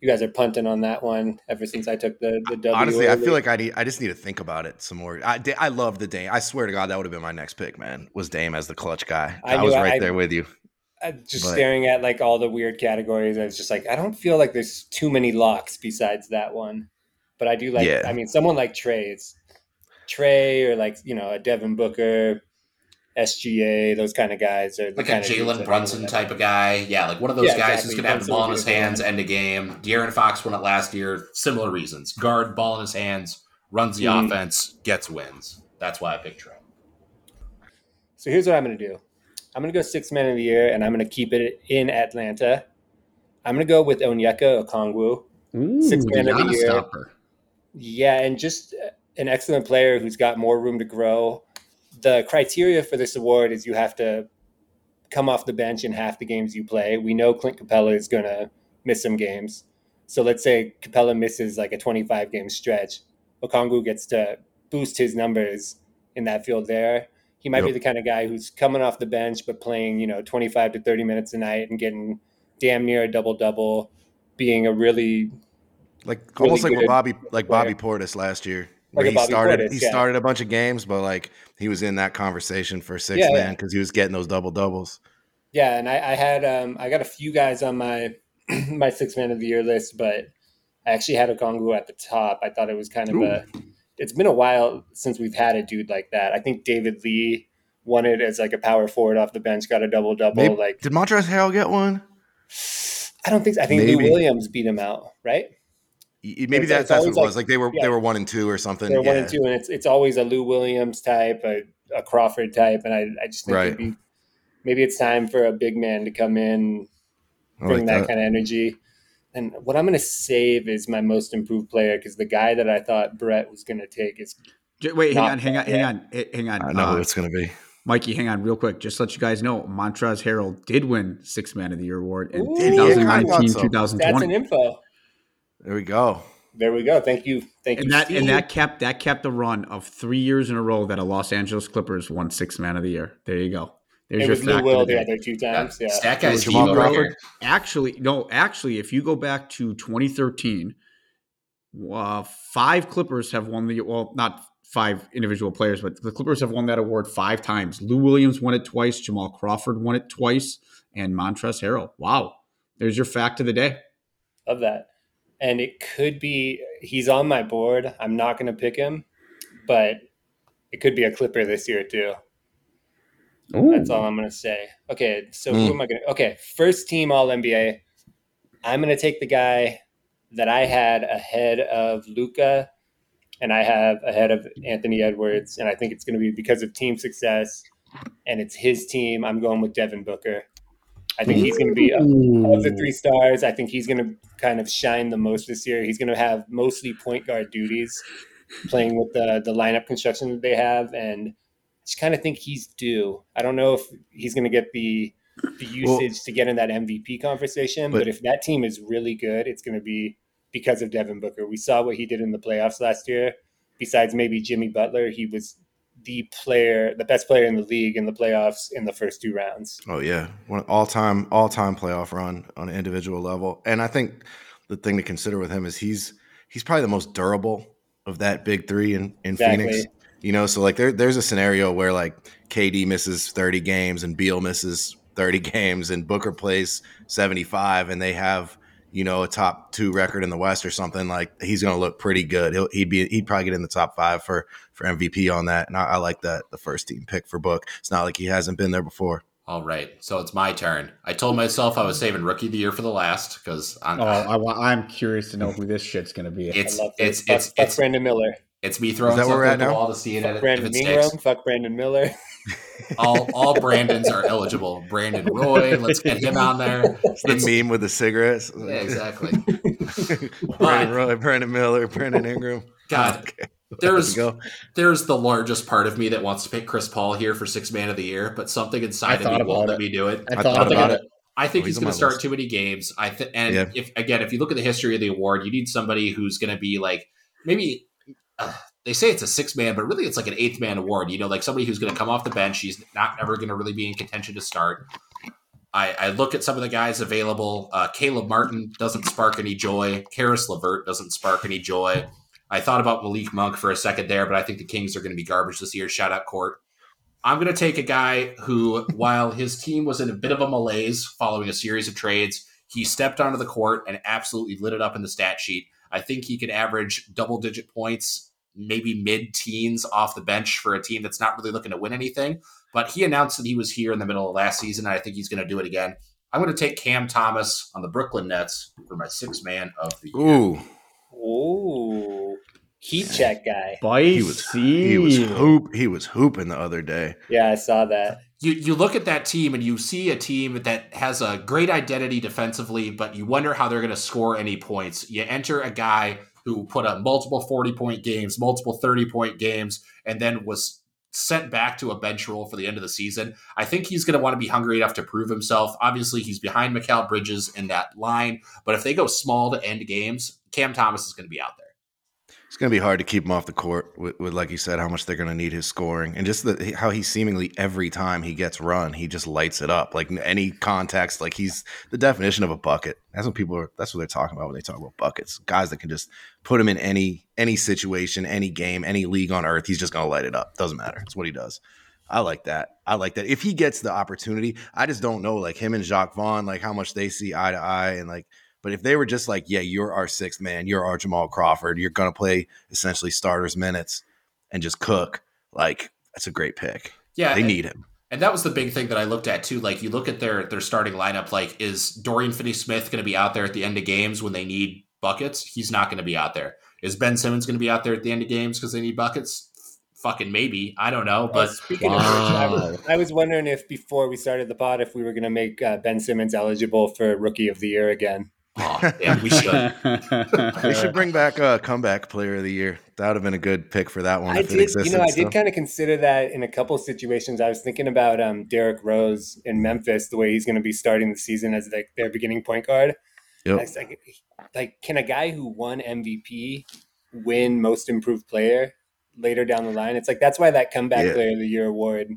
You guys are punting on that one ever since I took the the W. Honestly, I feel like I need. I just need to think about it some more. I, I love the Dame. I swear to God, that would have been my next pick. Man, was Dame as the clutch guy. I I, was right I- there with you. I- just but- staring at like all the weird categories. I was just like, I don't feel like there's too many locks besides that one. But I do like. Yeah. I mean, someone like Trae, it's Trae or like you know a Devin Booker, SGA, those kind of guys are the Like a kind of Jalen Brunson type of guy. Yeah, like one of those Yeah, guys exactly. who's going to have the ball in his hands end of game. De'Aaron Fox won it last year. Similar reasons. Guard, ball in his hands, runs the Mhm. offense, gets wins. That's why I picked Trae. So here's what I'm going to do. I'm going to go six man of the year, and I'm going to keep it in Atlanta. I'm going to go with Onyeka Okongwu. Ooh, Six man of the year. stopper. Yeah, and just uh, an excellent player who's got more room to grow. The criteria for this award is you have to come off the bench in half the games you play. We know Clint Capela is going to miss some games. So let's say Capela misses like a 25 game stretch. Okongwu gets to boost his numbers in that field there. He might be the kind of guy who's coming off the bench but playing, you know, 25 to 30 minutes a night and getting damn near a double double, being a really Like really almost like what Bobby like player. Bobby Portis last year. Like he started Portis, he yeah. started a bunch of games, but like he was in that conversation for six Yeah, man yeah. because he was getting those double doubles. Yeah, and I, I had um, I got a few guys on my my six man of the year list, but I actually had Okongwu at the top. I thought it was kind of a. It's been a while since we've had a dude like that. I think David Lee won it as like a power forward off the bench, got a double double. Like Did Montrezl Harrell get one? I don't think I think Maybe. Williams beat him out, right? Maybe It's- that, it's that's what it always like- was. Like they were yeah. they were one and two or something. They're yeah. one and two, and it's it's always a Lou Williams type, a, a Crawford type, and I, I just think Right. be, maybe it's time for a big man to come in, bring like that, that. kind of energy. And what I'm going to save is my most improved player because the guy that I thought Brett was going to take is Wait, hang Not on, hang on, hang on, hang on. I know Uh, who it's gonna be. Mikey, hang on real quick. Just to let you guys know, Montrezl Harrell did win Six Man of the Year award in Ooh. Did he? I 2019, thought so. stats and 2020. info. There we go. There we go. Thank you, thank And you. that Steve. and that kept that kept the run of three years in a row that a Los Angeles Clippers won Six Man of the Year. There you go. There's it your was Lou fact Will of the the other two times. Yeah, Stat guy was Steve Jamal over Crawford? here. Actually, no. Actually, if you go back to 2013, uh, five Clippers have won the well, not five individual players, but the Clippers have won that award five times. Lou Williams won it twice. Jamal Crawford won it twice, and Montrezl Harrell. Wow, there's your fact of the day. of that. And it could be he's on my board. I'm not going to pick him, but it could be a Clipper this year too. That's all I'm going to say. Okay, so who Hmm. am I going to? Okay, first team All NBA. I'm going to take the guy that I had ahead of Luka, and I have ahead of Anthony Edwards, and I think it's going to be because of team success, and it's his team. I'm going with Devin Booker. I think he's going to be of the three stars. I think he's going to kind of shine the most this year. He's going to have mostly point guard duties, playing with the the lineup construction that they have, and I just kind of think he's due. I don't know if he's going to get the the usage to get in that MVP conversation, but, But- if that team is really good, it's going to be because of Devin Booker. We saw what he did in the playoffs last year. Besides maybe Jimmy Butler, he was the player, the best player in the league in the playoffs in the first two rounds. Oh yeah, one all time all time playoff run on an individual level. And I think the thing to consider with him is he's he's probably the most durable of that big three in, in Exactly. Phoenix. You know, so like there there's a scenario where like KD misses 30 games and Beal misses 30 games and Booker plays 75 and they have you know a top two record in the West or something like he's going to look pretty good. He'll, he'd be he'd probably get in the top five for for MVP on that. And I, I like that the first team pick for Book. It's not like he hasn't been there before. All right, so it's my turn. I told myself I was saving rookie of the year for the last because I'm Oh, I, wa- I'm curious to know who this shit's gonna be. it's I love it's. Fuck, it's fuck it's Brandon Miller. it's me throwing Is that something where we're at at the now? wall to see it Fuck if Brandon it Ingram. Fuck Brandon Miller. All all Brandons are eligible. Brandon Roy, let's get him on there. It's the It's- meme with the cigarettes. Yeah, exactly. Brandon Roy, Brandon Miller, Brandon Ingram. God, Okay. there's go. there's the largest part of me that wants to pick Chris Paul here for six man of the year, but something I inside of me won't about let me do it. I I thought, thought about about it. I think Oh, he's he's going to start list. too many games. I th- and Yeah. if again, if you look at the history of the award, you need somebody who's going to be like maybe uh, they say it's a six man, but really it's like an eighth man award. You know, like somebody who's going to come off the bench. He's not ever going to really be in contention to start. I, I look at some of the guys available. Uh, Caleb Martin doesn't spark any joy. Caris LeVert doesn't spark any joy. I thought about Malik Monk for a second there, but I think the Kings are going to be garbage this year. Shout out Court. I'm going to take a guy who, while his team was in a bit of a malaise following a series of trades, he stepped onto the court and absolutely lit it up in the stat sheet. I think he could average double digit points, maybe mid teens off the bench for a team that's not really looking to win anything. But he announced that he was here in the middle of last season, and I think he's going to do it again. I'm going to take Cam Thomas on the Brooklyn Nets for my six man of the year. Ooh, Ooh, heat check guy. he was he was hoop he was hooping the other day. Yeah, I saw that. you you look at that team and you see a team that has a great identity defensively, but you wonder how they're going to score any points. You enter a guy who put up multiple 40 point games, multiple 30 point games, and then was sent back to a bench role for the end of the season. I think he's going to want to be hungry enough to prove himself. Obviously, he's behind Mikal Bridges in that line, but if they go small to end games, Cam Thomas is going to be out there. Going to be hard to keep him off the court with, with like you said, how much they're going to need his scoring and just the, how he seemingly every time he gets run, he just lights it up. Like any context, like he's the definition of a bucket. That's what people are. That's what they're talking about when they talk about buckets. Guys that can just put him in any any situation, any game, any league on earth. He's just going to light it up. Doesn't matter. It's what he does. I like that. I like that. If he gets the opportunity, I just don't know like him and Jacque Vaughn, like how much they see eye to eye and like. But if they were just like, yeah, you're our sixth man, you're our Jamal Crawford, you're gonna play essentially starters minutes and just cook, like that's a great pick. Yeah, They and- need him. And that was the big thing that I looked at too. Like you look at their their starting lineup, like is Dorian Finney Smith going to be out there at the end of games when they need buckets, he's not going to be out there. Is Ben Simmons going to be out there at the end of games because they need buckets? Fucking maybe. I don't know. But speaking wow. of which, I was, I was, wondering if before we started the pod, if we were going to make uh, Ben Simmons eligible for Rookie of the Year again. Oh, yeah, we should. we should bring back a comeback player of the year. That would have been a good pick for that one. I did, you know, I did kind of consider that in a couple situations. I was thinking about um, Derrick Rose in Memphis, the way he's going to be starting the season as like their beginning point guard. Yep. Like, like, can a guy who won MVP win Most Improved Player later down the line? It's like that's why that comeback yeah. player of the year award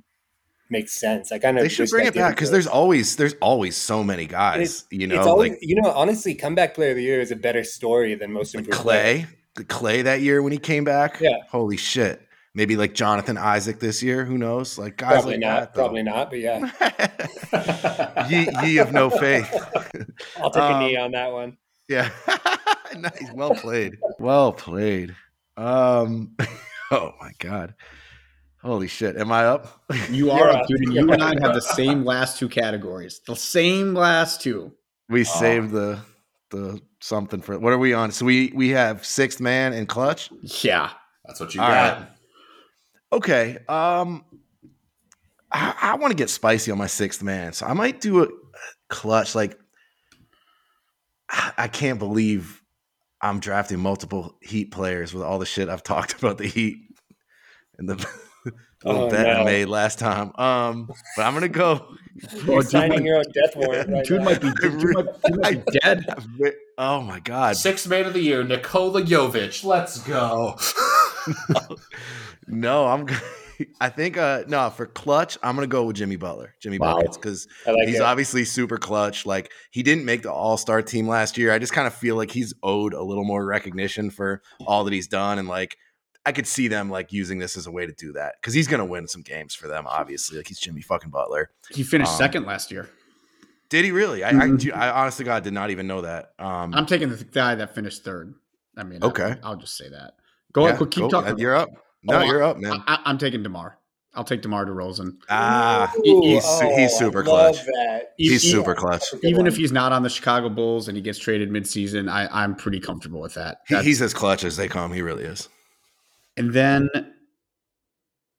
makes sense. I kind of they should bring it back because there's always there's always so many guys. you know, always, like you know, honestly, comeback player of the year is a better story than most improved. Clay, player. Clay that year when he came back. Yeah, holy shit. Maybe like Jonathan Isaac this year. Who knows? Like guys probably like not. That, probably not. But yeah, ye, ye of no faith. I'll take um, a knee on that one. Yeah, nice. Well played. Well played. Um. Oh my god. Holy shit. Am I up? You are up, dude. And you and I have the same last two categories. The same last two. We saved the the something for what are we on? So we we have sixth man and clutch? Yeah. That's what you All got. Right. Okay. Um I, I want to get spicy on my sixth man. So I might do a clutch. Like I can't believe I'm drafting multiple Heat players with all the shit I've talked about the Heat and the little oh, bet no. I made last time. Um, but I'm gonna go. You're signing your own death warrant. Right dude, might be, dude, might, dude might be dead. Oh my god! Sixth man of the year, Nikola Jovic. Let's go. no, I'm. I think uh no for clutch I'm gonna go with Jimmy Butler, Jimmy wow. Buckets because like he's it. obviously super clutch. Like he didn't make the All Star team last year. I just kind of feel like he's owed a little more recognition for all that he's done and like I could see them like using this as a way to do that because he's going to win some games for them. Obviously, like he's Jimmy fucking Butler. He finished um, second last year. Did he really? I, mm-hmm. I, I, honestly, God, did not even know that. Um, I'm taking the guy that finished third. I mean, okay, I'll, I'll just say that. Go yeah, ahead, keep go, talking. You're up. No, oh, you're up, man. I, am taking Demar. I'll take Demar Derozan. Ah, Ooh, he's oh, he's super clutch. That. He's super clutch. Even if he's not on the Chicago Bulls and he gets traded midseason, I, I'm pretty comfortable with that. He, he's as clutch as they come. He really is. And then,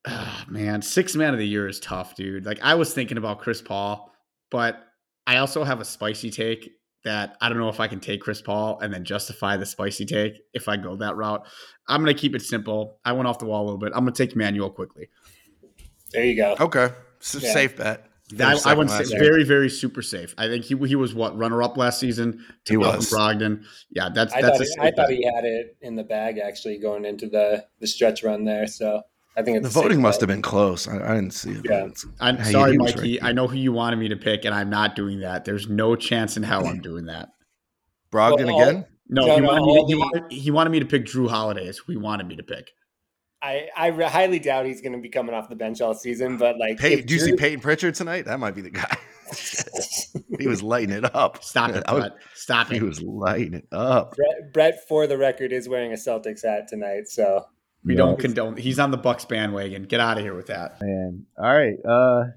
oh, man, six man of the year is tough, dude. Like I was thinking about Chris Paul, but I also have a spicy take that I don't know if I can take Chris Paul and then justify the spicy take if I go that route. I'm going to keep it simple. I went off the wall a little bit. I'm going to take Manuel Quickley. There you go. Okay. Yeah. Safe bet. I, I wouldn't say very, very super safe. I think he he was what runner up last season. he was Brogdon. Yeah, that's I that's. Thought he, I thought he had it in the bag actually going into the the stretch run there. So I think the voting must have been close. I, I, didn't see it. Yeah. I'm hey, sorry, Mikey. Right I know who you wanted me to pick, and I'm not doing that. There's no chance in hell I'm doing that. Brogdon well, again? No, no, he, wanted no, to, he, wanted, he wanted me to pick Jrue Holidays. He wanted me to pick. I, I highly doubt he's going to be coming off the bench all season. But like, Pey- do you see Payton Pritchard tonight? That might be the guy. he was lighting it up. Stop it, Brett. Stop it. He was lighting it up. Brett, Brett, for the record, is wearing a Celtics hat tonight, so we don't condone. He's on the Bucks bandwagon. Get out of here with that, man. All right, uh,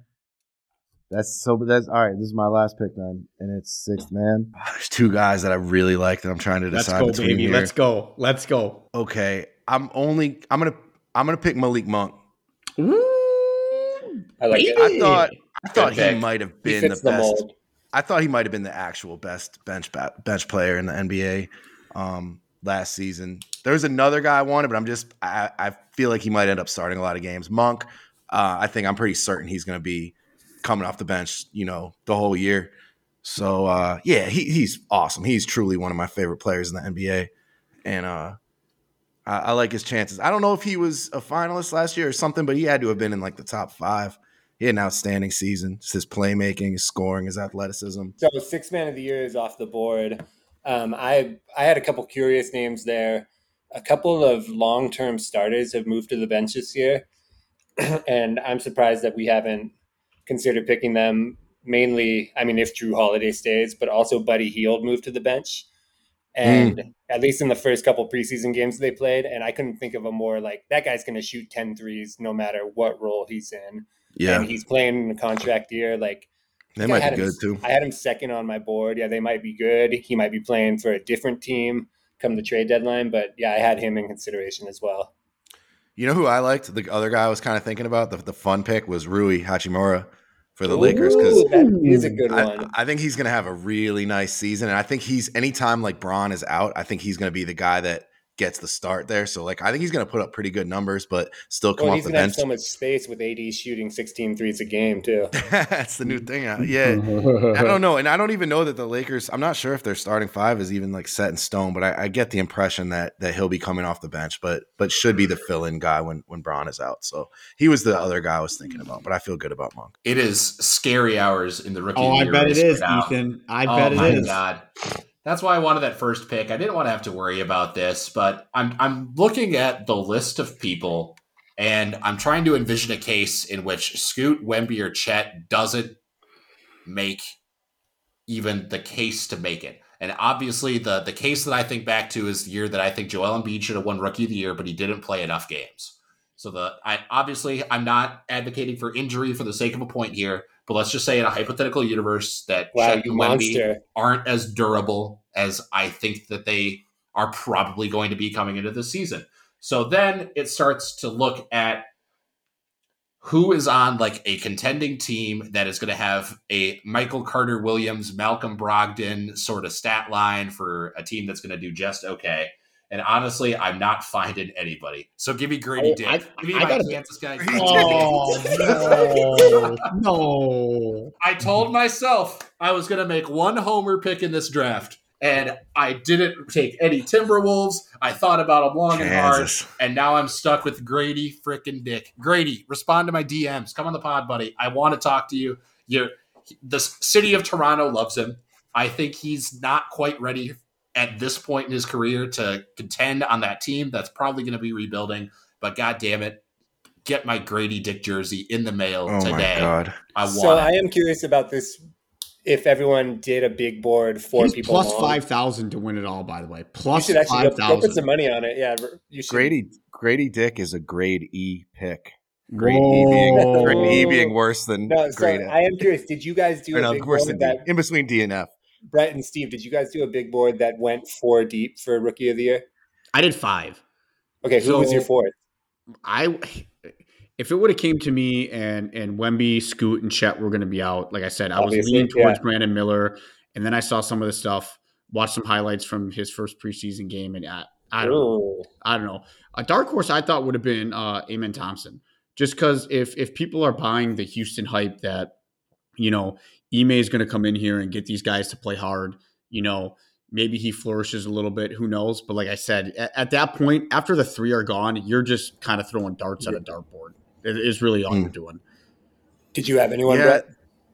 that's so. That's all right. This is my last pick then, and it's sixth man. There's two guys that I really like that I'm trying to decide Let's go, between. Baby. Here. Let's go. Let's go. Okay, I'm only. I'm gonna I'm gonna pick Malik Monk. Ooh, I like it. I thought I thought he might have been the best. The I thought he might have been the actual best bench bench player in the NBA um, last season. There's another guy I wanted, but I'm just I, I feel like he might end up starting a lot of games. Monk, uh, I think I'm pretty certain he's going to be coming off the bench, you know, the whole year. So uh, yeah, he, he's awesome. He's truly one of my favorite players in the NBA, and uh, I, like his chances. I don't know if he was a finalist last year or something, but he had to have been in like the top five. He had an outstanding season. His playmaking, his scoring, his athleticism. So six man of the year is off the board. Um, I I had a couple curious names there. A couple of long term starters have moved to the bench this year, and I'm surprised that we haven't considered picking them. Mainly, I mean, if Jrue Holiday stays, but also Buddy Hield moved to the bench and mm. at least in the first couple preseason games they played and i couldn't think of a more like that guy's going to shoot 10 threes no matter what role he's in yeah and he's playing in a contract year like they might be him, good too i had him second on my board yeah they might be good he might be playing for a different team come the trade deadline. But yeah, I had him in consideration as well. You know who I liked? The other guy I was kind of thinking about. The, the fun pick was Rui Hachimura for the Ooh, Lakers because that is a mm. good one. I, I think he's going to have a really nice season, and I think he's anytime like Bron is out, I think he's going to be the guy that gets the start there. So like I think he's going to put up pretty good numbers, but still come well, off the bench. so much space with AD shooting 16 threes a game too. That's the new thing. Uh, yeah, I don't know, and I don't even know that the Lakers. I'm not sure if their starting five is even like set in stone, but I, I get the impression that that he'll be coming off the bench, but but should be the fill-in guy when when Bron is out. So he was the other guy I was thinking about, but I feel good about Monk. It is scary hours in the rookie. Oh, I bet it is, Ethan. I oh, bet it is. God. That's why I wanted that first pick. I didn't want to have to worry about this, but I'm I'm looking at the list of people and I'm trying to envision a case in which Scoot, Wemby, or Chet doesn't make even the case to make it. And obviously, the the case that I think back to is the year that I think Joel Embiid should have won Rookie of the Year, but he didn't play enough games. So the I obviously I'm not advocating for injury for the sake of a point here, but let's just say in a hypothetical universe that wow, Chet and Wemby aren't as durable as I think that they are probably going to be coming into the season. So then it starts to look at who is on like a contending team that is going to have a Michael Carter Williams, Malcolm Brogdon sort of stat line for a team that's going to do just okay. And honestly, I'm not finding anybody. So give me Grady oh, Dick. I, give me I, my Kansas guy. Oh, no. no. I told myself I was going to make one homer pick in this draft. And I didn't take any Timberwolves. I thought about them long Kansas. and hard. And now I'm stuck with Grady freaking Dick. Grady, respond to my DMs. Come on the pod, buddy. I want to talk to you. You're, the city of Toronto loves him. I think he's not quite ready at this point in his career to contend on that team that's probably going to be rebuilding. But god damn it, get my Grady Dick jersey in the mail today. oh today. God. I want so it. I am curious about this. If everyone did a big board for He's people, plus five thousand to win it all. By the way, plus five thousand. Put some money on it. Yeah, you should. Grady Grady Dick is a grade E pick. Grade E being grade E being worse than no, so grade. I am curious. Did you guys do a big worse than that? In between D and F. Brett and Steve, did you guys do a big board that went four deep for Rookie of the Year? I did five. Okay, who so was your fourth? I if it would have came to me and and Wemby, Scoot, and Chet were going to be out, like I said, I Obviously, was leaning towards yeah. Brandon Miller, and then I saw some of the stuff, watched some highlights from his first preseason game, and I, I don't know, I don't know. A dark horse I thought would have been uh, Amen Thompson, just because if if people are buying the Houston hype that you know Ime is going to come in here and get these guys to play hard. You know, maybe he flourishes a little bit. Who knows? But like I said, at, at that point, after the three are gone, you're just kind of throwing darts at a dartboard. It is really all mm. you're doing. Did you have anyone, yeah, Brett?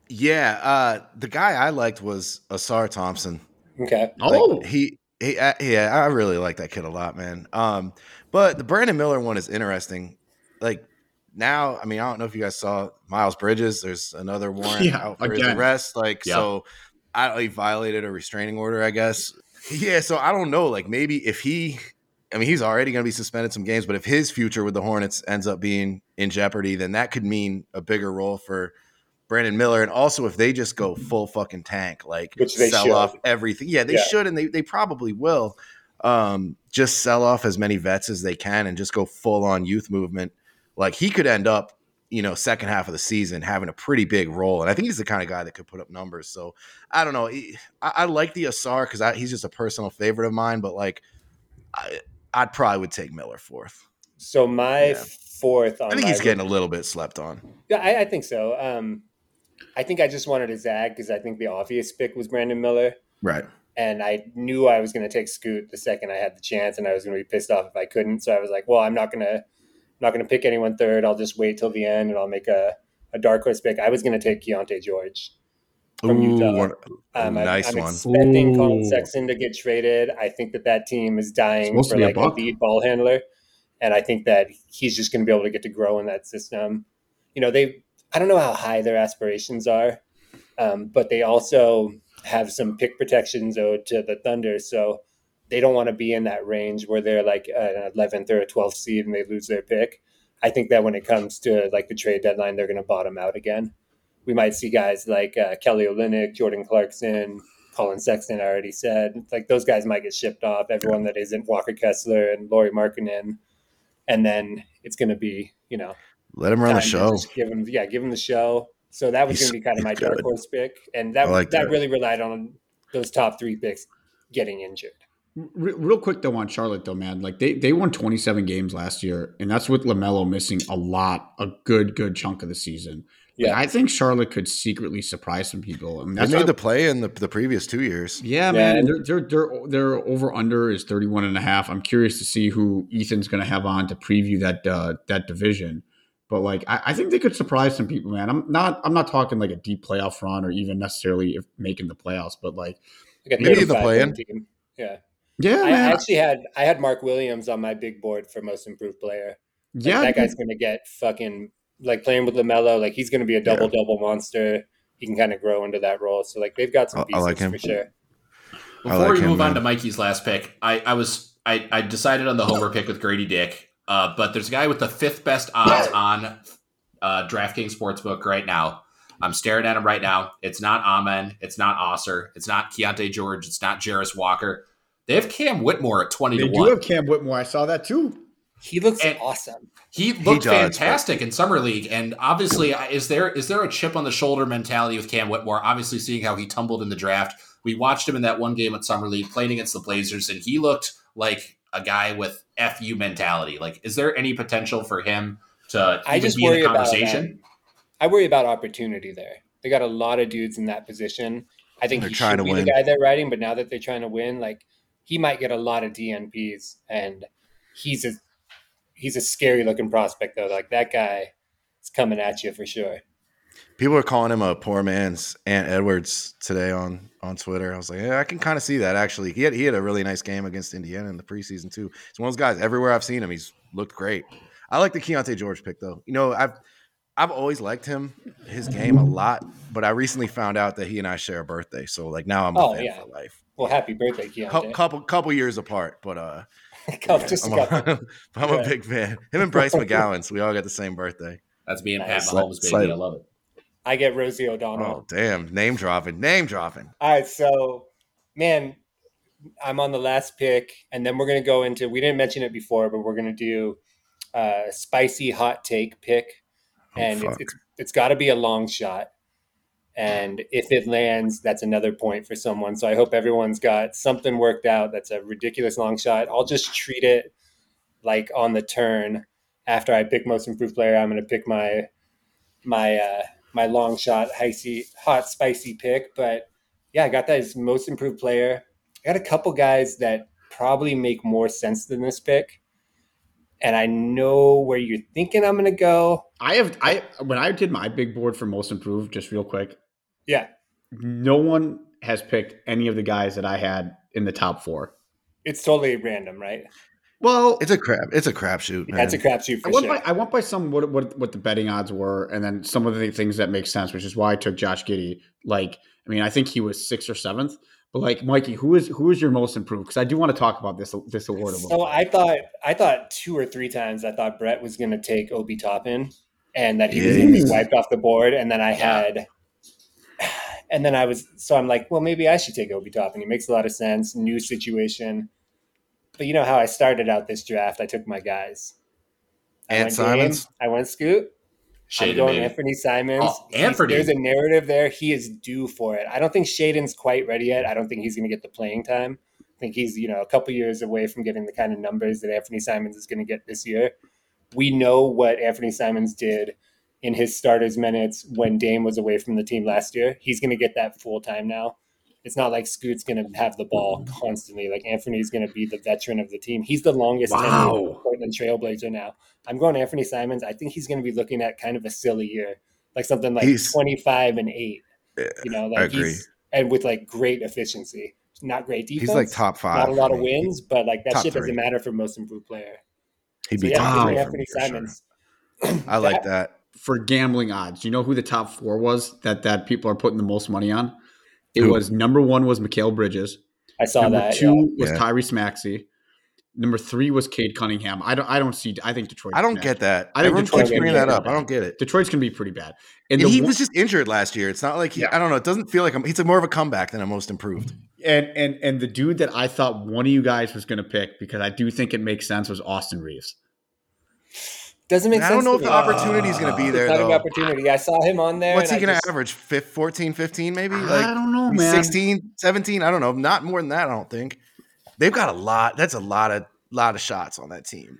Yeah, uh, the guy I liked was Ausar Thompson. Okay. Like, oh, he, he, uh, yeah, I really like that kid a lot, man. Um, but the Brandon Miller one is interesting. Like now, I mean, I don't know if you guys saw Miles Bridges. There's another warrant yeah, out for again. his arrest. Like, yep. so I he violated a restraining order, I guess. Yeah, so I don't know. Like, maybe if he, I mean, he's already going to be suspended some games, but if his future with the Hornets ends up being in jeopardy, then that could mean a bigger role for Brandon Miller. And also, if they just go full fucking tank, like sell should. off everything, yeah, they yeah. should, and they they probably will. Um, just sell off as many vets as they can and just go full on youth movement like he could end up, you know, second half of the season having a pretty big role. And I think he's the kind of guy that could put up numbers. So I don't know. I, I like the Ausar because he's just a personal favorite of mine, but like I, I probably would take Miller fourth. So my yeah. fourth I think he's getting a little bit slept on. Yeah, I, I think so. Um, I think I just wanted to zag because I think the obvious pick was Brandon Miller. Right. And I knew I was going to take Scoot the second I had the chance, and I was going to be pissed off if I couldn't. So I was like, well, I'm not going to not going to pick anyone third. I'll just wait till the end and I'll make a, a dark horse pick. I was going to take Keyonte George from Ooh, Utah. One, um, nice I, am one. expecting Ooh. Collin Sexton to get traded. I think that that team is dying for like a, a lead ball handler. And I think that he's just going to be able to get to grow in that system. You know, they, I don't know how high their aspirations are, um, but they also have some pick protections owed to the Thunder. So they don't want to be in that range where they're like an 11th or a 12th seed and they lose their pick. I think that when it comes to like the trade deadline, they're going to bottom out again. We might see guys like uh, Kelly Olynyk, Jordan Clarkson, Collin Sexton, I already said. Like those guys might get shipped off. Everyone that isn't Walker Kessler and Lauri Markkanen, and then it's going to be you know Let him run the show. Give him, yeah, give him the show. So that was going to be kind of my good. dark horse pick, and that like that that. really relied on those top three picks getting injured. Re- real quick though on Charlotte though, man, like they they won 27 games last year, and that's with Lamelo missing a lot, a good good chunk of the season. Like, Yeah. I think Charlotte could secretly surprise some people. I mean, They made why- the play in the, the previous two years. yeah, Yeah, man. and- Their, their their their over under is 31 and a half. I'm curious to see who Ethan's going to have on to preview that uh, that division. But like, I, I think they could surprise some people, man. I'm not I'm not talking like a deep playoff run or even necessarily if making the playoffs, but like, Like a Maybe the 35 play-in. team. Yeah, yeah, I, I man. actually had I had Mark Williams on my big board for most improved player. Like, yeah, that guy's going to get fucking like playing with Lamelo. Like he's going to be a double double monster. He can kind of grow into that role. So like they've got some I- I pieces like him. for sure. I Before like we him, move on man. to Mikey's last pick, I, I was I, I decided on the homer pick with Grady Dick, uh, but there's a guy with the fifth best odds on uh, DraftKings Sportsbook right now. I'm staring at him right now. It's not Amen. It's not Ausar. It's not Keyonte George. It's not Jarace Walker. They have Cam Whitmore at 20 they to do 1. have Cam Whitmore. I saw that too. He looks And- awesome. He looked does, fantastic in summer league, and obviously, uh, is there is there a chip on the shoulder mentality with Cam Whitmore? Obviously, seeing how he tumbled in the draft, we watched him in that one game at summer league playing against the Blazers, and he looked like a guy with fu mentality. Like, is there any potential for him to I just be in worry the about conversation? I worry about opportunity there. They got a lot of dudes in that position. I think They're he trying should to be win. the guy they're riding, but now that they're trying to win, like he might get a lot of DNPs, and he's a he's a scary looking prospect though. Like that guy is coming at you for sure. People are calling him a poor man's Ant Edwards today on on Twitter. I was like, yeah, I can kind of see that actually. He had he had a really nice game against Indiana in the preseason too. He's one of those guys. Everywhere I've seen him, he's looked great. I like the Keyonte George pick though. You know, I've I've always liked him, his game a lot, but I recently found out that he and I share a birthday. So like now I'm a Oh, fan yeah. for life. Well, happy birthday, Cou- Keyonte. couple couple years apart, but uh, Couple- just a I'm, couple. a, I'm a Yeah. big fan. Him and Bryce McGowens, so we all got the same birthday. That's me and Nice. Pat Mahomes, baby. Slight- I love it. I get Rosie O'Donnell. Oh damn, name dropping, name dropping. All right, so man, I'm on the last pick, and then we're gonna go into. We didn't mention it before, but we're gonna do a spicy hot take pick, Oh, and it's it's, it's got to be a long shot. And if it lands, that's another point for someone. So I hope everyone's got something worked out. That's a ridiculous long shot. I'll just treat it like on the turn. After I pick most improved player, I'm going to pick my my uh, my long shot, icy, hot, spicy pick. But yeah, I got that as most improved player. I got a couple guys that probably make more sense than this pick. And I know where you're thinking I'm going to go. I have I when I did my big board for most improved, just real quick, Yeah, no one has picked any of the guys that I had in the top four. it's totally random, right? Well, It's a crap. It's a crapshoot. Man. That's a crapshoot I for went sure. by I went by some what what what the betting odds were, and then some of the things that make sense, which is why I took Josh Giddey. Like, I mean, I think he was sixth or seventh. But like, Mikey, who is who is your most improved? Because I do want to talk about this this award. So bit. I thought I thought two or three times I thought Brett was going to take Obi Toppin and that he was going to be wiped off the board, and then I had, and then I was so I'm like, well, maybe I should take Obi Toppin. He makes a lot of sense. New situation, but you know how I started out this draft? I took my guys. I Ant Simons? Dame, I went Scoot. I'm going baby. Anthony Simons. Oh, He's- Anthony. There's a narrative there. He is due for it. I don't think Shaedon's quite ready yet. I don't think he's going to get the playing time. I think he's you know a couple years away from getting the kind of numbers that Anthony Simons is going to get this year. We know what Anthony Simons did in his starters minutes when Dame was away from the team last year. He's going to get that full time now. It's not like Scoot's going to have the ball mm-hmm. constantly. Like Anthony's going to be the veteran of the team. He's the longest Wow. Portland Trailblazer now. I'm going Anthony Simons. I think he's going to be looking at kind of a silly year, like something like He's- 25 and eight. Yeah, You know, like he's and with like great efficiency. Not great defense. He's like top five. Not a lot of wins, but like that shit doesn't matter for most improved player. He'd So be yeah, top Wow. three for Anthony for sure. Simons. I like that. For gambling odds, you know who the top four was that that people are putting the most money on? It Who? was number one was Mikal Bridges. I saw number that. two yeah. was Yeah. Tyrese Maxey. Number three was Cade Cunningham. I don't. I don't see. I think Detroit. I don't get that. I think Everyone Detroit's gonna bringing be that really up. I don't get it. Detroit's going to be pretty bad. And the he one- was just injured last year. It's not like he, Yeah. I don't know. It doesn't feel like a, he's more of a comeback than a most improved. and and and the dude that I thought one of you guys was going to pick because I do think it makes sense was Austin Reaves. Doesn't make I sense. don't know to if the me. opportunity is going to be there Exciting though. opportunity. I saw him on there. What's he going to just- average? Fif- 14, 15 maybe? I don't know, man. 16, 17? I don't know. Not more than that, I don't think. They've got a lot. That's a lot of lot of shots on that team.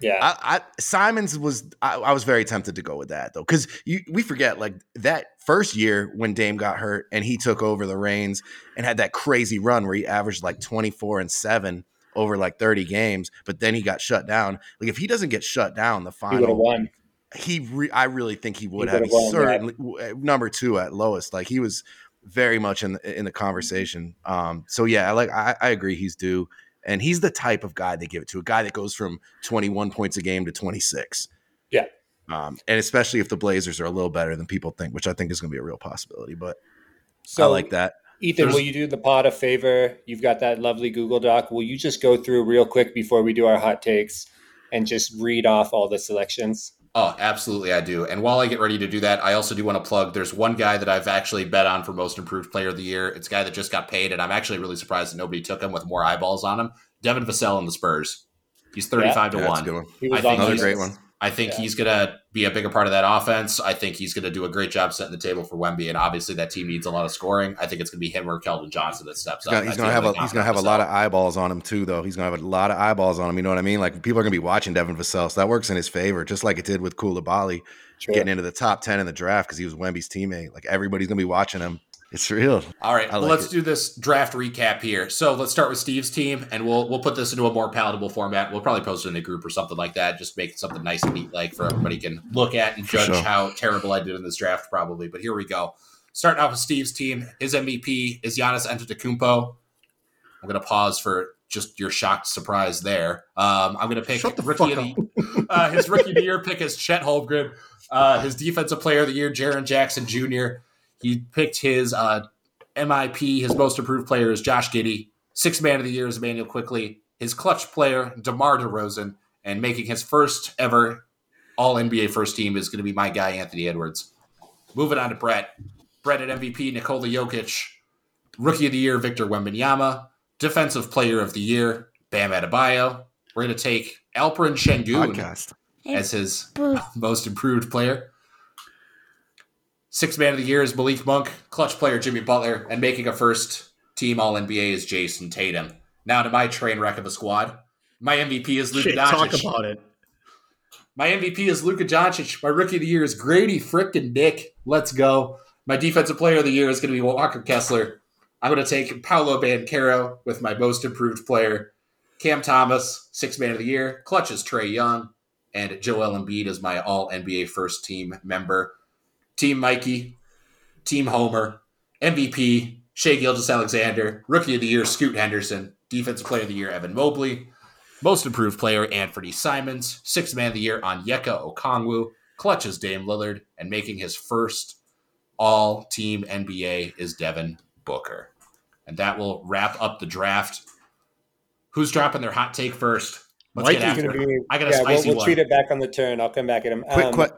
Yeah. I, I Simons was I, I was very tempted to go with that though because we forget like that first year when Dame got hurt and he took over the reins and had that crazy run where he averaged like twenty four and seven over like thirty games, but then he got shut down. Like if he doesn't get shut down the he final, won. he re- I really think he would He have. would've won, certainly w- number two at lowest. Like he was very much in the, in the conversation. Um, so yeah, I like I, I agree he's due, and he's the type of guy they give it to a guy that goes from twenty one points a game to twenty six. Yeah. Um, and especially if the Blazers are a little better than people think, which I think is going to be a real possibility. But So I like that. Ethan, There's- will you do the pod a favor? You've got that lovely Google Doc. Will you just go through real quick before we do our hot takes and just read off all the selections? Oh, absolutely, I do. And while I get ready to do that, I also do want to plug. There's one guy that I've actually bet on for most improved player of the year. It's a guy that just got paid, and I'm actually really surprised that nobody took him with more eyeballs on him. Devin Vassell in the Spurs. He's 35 Yeah, to that's a good one. one. He was I think on Another the great one. I think Yeah. he's going to be a bigger part of that offense. I think he's going to do a great job setting the table for Wemby, and obviously that team needs a lot of scoring. I think it's going to be him or Keldon Johnson that steps He's up. gonna, he's That's gonna have a he's gonna have a lot of eyeballs on him too, though. He's gonna have a lot of eyeballs on him. You know what I mean? Like people are gonna be watching Devin Vassell, so that works in his favor, just like it did with Coulibaly Sure. getting into the top ten in the draft because he was Wemby's teammate. Like everybody's gonna be watching him. It's real. All right, I well, let's it. do this draft recap here. So let's start with Steve's team, and we'll we'll put this into a more palatable format. We'll probably post it in a group or something like that. Just make it something nice and neat, like for everybody can look at and judge sure. how terrible I did in this draft, probably. But here we go. Starting off with Steve's team, his MVP is Giannis Antetokounmpo. I'm going to pause for just your shocked surprise there. Um, I'm going to pick the rookie of the, uh, his rookie of the year pick is Chet Holmgren. Uh, his defensive player of the year, Jaren Jackson Jr. He picked his uh, MIP, his most improved player is Josh Giddey. Six man of the year is Immanuel Quickley. His clutch player, DeMar DeRozan, and making his first ever All NBA first team is going to be my guy, Anthony Edwards. Moving on to Brett. Brett at MVP, Nikola Jokic. Rookie of the year, Victor Wembanyama. Defensive player of the year, Bam Adebayo. We're going to take Alperen Şengün Podcast. as his most improved player. Six man of the year is Malik Monk, clutch player Jimmy Butler, and making a first team All NBA is Jayson Tatum. Now to my train wreck of a squad. My MVP is Luka Shit, talk about it. My MVP is Luka Doncic. My rookie of the year is Grady frickin' Dick. Let's go. My defensive player of the year is going to be Walker Kessler. I'm going to take Paolo Banchero with my most improved player, Cam Thomas, six man of the year. Clutch is Trae Young, and Joel Embiid is my All NBA first team member. Team Mikey, Team Homer, MVP Shai Gilgeous Alexander, Rookie of the Year Scoot Henderson, Defensive Player of the Year Evan Mobley, most improved player, Anthony Simons. Sixth man of the year, Onyeka Okongwu. Clutches Dame Lillard. And making his first all team NBA is Devin Booker. And that will wrap up the draft. Who's dropping their hot take first? Let's Mikey's get after gonna it. be, I got a yeah, spicy we'll, we'll one. treat it back on the turn. I'll come back at him. Quick, Um, que-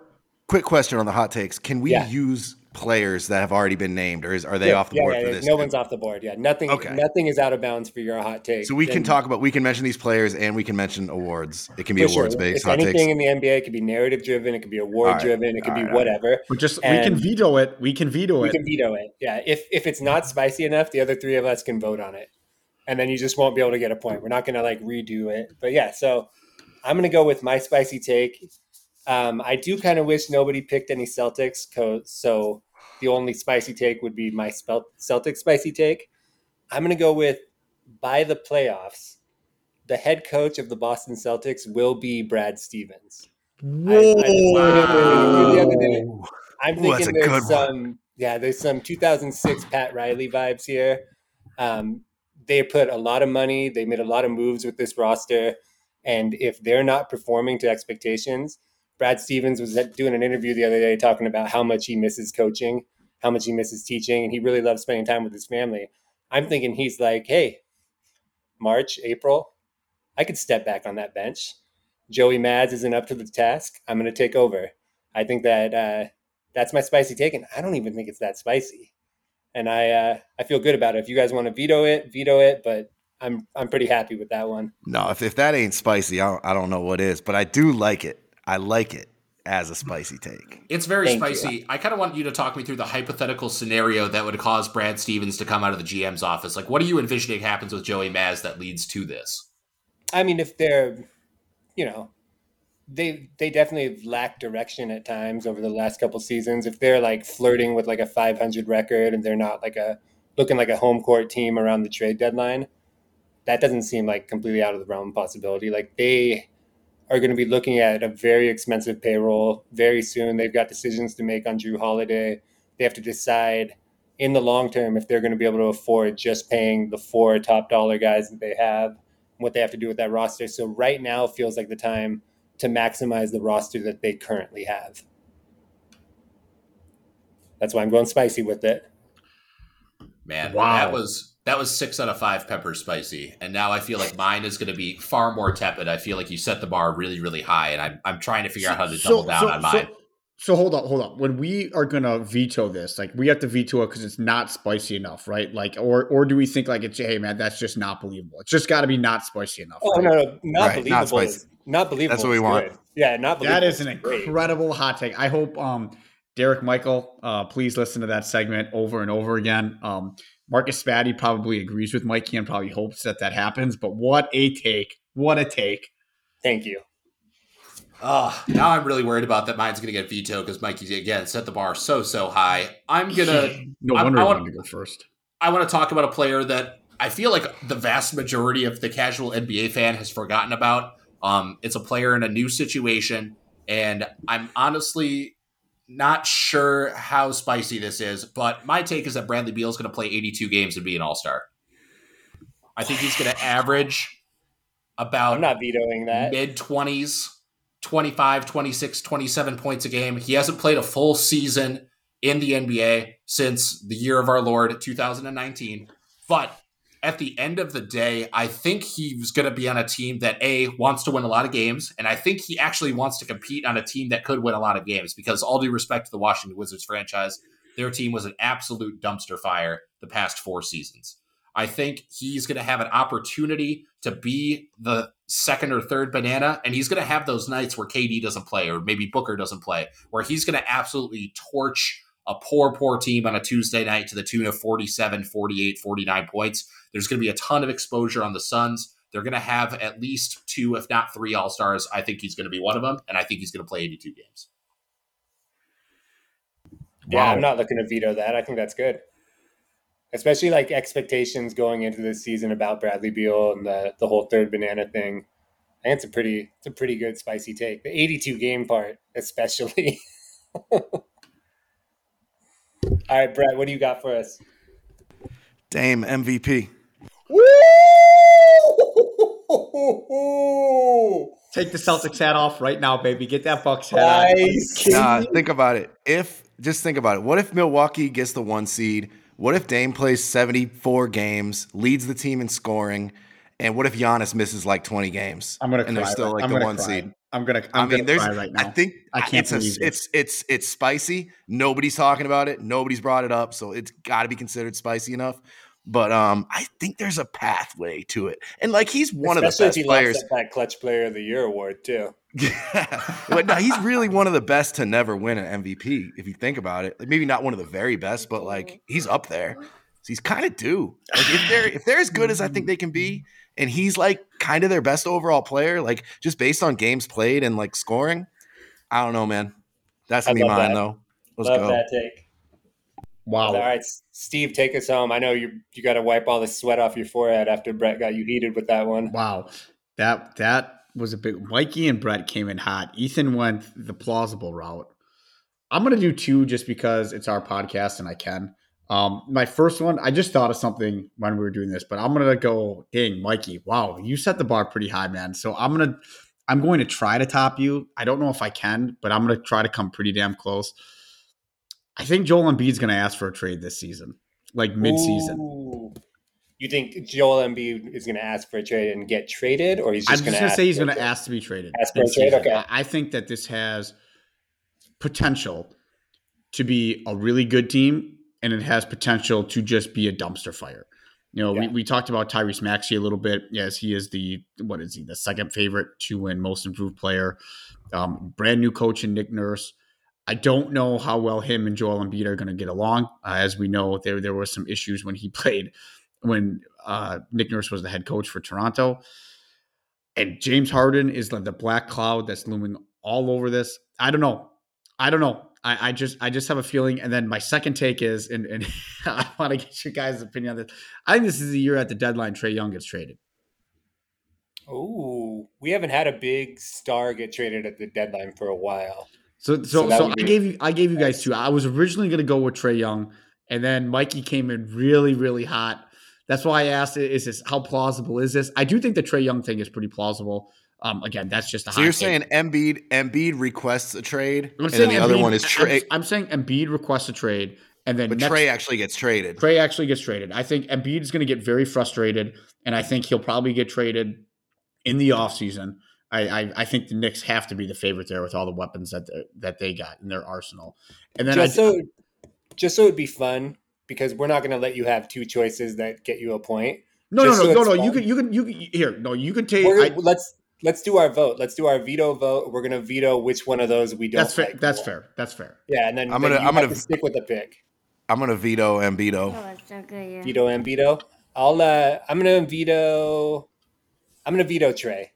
quick question on the hot takes. Can we Yeah. use players that have already been named, or is, are they yeah, off the yeah, board yeah, for this? No one's off the board. Yeah, nothing. Okay. Nothing is out of bounds for your hot take. So we can And- talk about we can mention these players and we can mention awards. It can be for sure. awards based If hot anything takes. in the NBA, it could be narrative driven. It could be award All right. driven. It could All be right, all right. whatever. We just we can veto it. We can veto We it. We can veto it. Yeah. If if it's not spicy enough, the other three of us can vote on it, and then you just won't be able to get a point. We're not going to like redo it. But yeah, so I'm going to go with my spicy take. Um, I do kind of wish nobody picked any Celtics, co- so the only spicy take would be my spel- Celtics spicy take. I'm going to go with by the playoffs, the head coach of the Boston Celtics will be Brad Stevens. I- I- the other day. I'm thinking there's one. some yeah, there's some 2006 Pat Riley vibes here. Um, they put a lot of money, they made a lot of moves with this roster, and if they're not performing to expectations, Brad Stevens was doing an interview the other day talking about how much he misses coaching, how much he misses teaching, and he really loves spending time with his family. I'm thinking he's like, hey, March, April, I could step back on that bench. Joey Mads isn't up to the task. I'm going to take over. I think that uh, that's my spicy take, and I don't even think it's that spicy. And I uh, I feel good about it. If you guys want to veto it, veto it. But I'm I'm pretty happy with that one. No, if, if that ain't spicy, I don't, I don't know what is. But I do like it. I like it as a spicy take. It's very Thank spicy. you. I kind of want you to talk me through the hypothetical scenario that would cause Brad Stevens to come out of the GM's office. Like, what are you envisioning happens with Joey Maz that leads to this? I mean, if they're, you know, they they definitely lack direction at times over the last couple seasons. If they're like flirting with like a 500 record and they're not like a looking like a home court team around the trade deadline, that doesn't seem like completely out of the realm of possibility. Like they are going to be looking at a very expensive payroll very soon. They've got decisions to make on Jrue Holiday. They have to decide in the long term if they're going to be able to afford just paying the four top dollar guys that they have, what they have to do with that roster. So right now feels like the time to maximize the roster that they currently have. That's why I'm going spicy with it. Man, Wow. that was that was six out of five pepper spicy, and now I feel like mine is going to be far more tepid. I feel like you set the bar really, really high, and I'm I'm trying to figure out how to double down on mine. So, so hold on, hold on. When we are gonna veto this, like we have to veto it because it's not spicy enough, right? Like, or or do we think like it's hey man, that's just not believable? It's just got to be not spicy enough. Oh right? no, no, not Right, not believable. spicy. is, not believable. That's what we want. good. Yeah, not believable. That is an great. incredible hot take. I hope um Derek Michael, uh, please listen to that segment over and over again. Um, Marcus Spatty probably agrees with Mikey and probably hopes that that happens. But what a take! What a take! Thank you. Oh, now I'm really worried about that. Mine's going to get vetoed because Mikey again set the bar so so high. I'm gonna No wonder I I want to go first. I want to talk about a player that I feel like the vast majority of the casual NBA fan has forgotten about. Um, it's a player in a new situation, and I'm honestly not sure how spicy this is. But my take is that Bradley Beal is going to play 82 games and be an All Star. I think he's going to average about I'm not vetoing that. mid 20s 25 26 27 points a game he hasn't played a full season in the nba since the year of our lord 2019 but at the end of the day i think he's going to be on a team that a wants to win a lot of games and i think he actually wants to compete on a team that could win a lot of games because all due respect to the washington wizards franchise their team was an absolute dumpster fire the past four seasons. I think he's going to have an opportunity to be the second or third banana, and he's going to have those nights where KD doesn't play or maybe Booker doesn't play, where he's going to absolutely torch a poor, poor team on a Tuesday night to the tune of 47, 48, 49 points. There's going to be a ton of exposure on the Suns. They're going to have at least two, if not three All Stars. I think he's going to be one of them, and I think he's going to play 82 games. Yeah, Wow. I'm not looking to veto that. I think that's good. Especially like expectations going into this season about Bradley Beal and the the whole third banana thing. I think it's a pretty it's a pretty good spicy take. The 82 game part, especially. All right, Brett, what do you got for us? Dame MVP. Woo! Take the Celtics hat off right now, baby. Get that Bucks hat on. Nice. Nah, think about it. If just think about it. What if Milwaukee gets the one seed? What if Dame plays 74 games, leads the team in scoring, and what if Giannis misses like 20 games? I'm gonna and cry. they're still right- like I'm the one cry. seed. I'm gonna. i I'm mean, gonna there's. cry right now. I think I can't it's a- believe this. it's it's it's spicy. Nobody's talking about it. Nobody's brought it up, so it's got to be considered spicy enough. But um, I think there's a pathway to it, and like he's one of the Especially if best he players. that clutch player of the year award too. Yeah, but no, he's really one of the best to never win an MVP. If you think about it, like maybe not one of the very best, but like he's up there. So he's kind of due. Like if they're if they're as good as I think they can be, and he's like kind of their best overall player, like just based on games played and like scoring. I don't know, man. That's I gonna be mine that. though. Let's Love go. that take. wow. All right, Steve, take us home. I know you you got to wipe all the sweat off your forehead after Brett got you heated with that one. Wow. That that was a big Mikey and Brett came in hot. Ethan went the plausible route. I'm gonna do two just because it's our podcast and I can. Um, my first one, I just thought of something when we were doing this, but I'm gonna go, dang, Mikey, wow, you set the bar pretty high, man. So I'm gonna I'm going to try to top you. I don't know if I can, but I'm gonna try to come pretty damn close. I think Joel Embiid's gonna ask for a trade this season, like mid-season. Ooh. You think Joel Embiid is going to ask for a trade and get traded, or he's I'm just just gonna say he's gonna ask to be traded. Ask for a trade? Okay. I think that this has potential to be a really good team, and it has potential to just be a dumpster fire. You know, we, Yeah. we talked about Tyrese Maxey a little bit. Yes, he is the what is he? The second favorite to win Most Improved Player. Um, brand new coach in Nick Nurse. I don't know how well him and Joel Embiid are going to get along. Uh, as we know, there there were some issues when he played when uh, Nick Nurse was the head coach for Toronto. And James Harden is like the black cloud that's looming all over this. I don't know. I don't know. I, I just I just have a feeling. And then my second take is, and, and I want to get your guys' opinion on this. I think this is the year at the deadline Trae Young gets traded. Oh, we haven't had a big star get traded at the deadline for a while. So So so so, I gave you I gave you guys two. I was originally going to go with Trae Young, and then Mikey came in really really hot. That's why I asked: Is this how plausible is this? I do think the Trae Young thing is pretty plausible. Um, again, that's just a So hot you're take. saying Embiid Embiid requests a trade, I'm and saying then the other one is I'm- I'm, saying Embiid requests a trade, and then but next, Trae actually gets traded. Trae actually gets traded. I think Embiid is going to get very frustrated, and I think he'll probably get traded in the offseason. I, I I think the Knicks have to be the favorite there with all the weapons that they- that they got in their arsenal. And then just I, so, just so it'd be fun, because we're not going to let you have two choices that get you a point. no no just no so no it's no you can you can you can here no you can take I, let's let's do our vote. Let's do our veto vote. We're going to veto which one of those we don't. that's fair like that's more. fair that's fair. Yeah, and then I'm gonna- you I'm gonna- to stick with the pick. I'm gonna veto Embiido. Veto and veto. I'll. uh I'm gonna veto. I'm gonna veto Trae.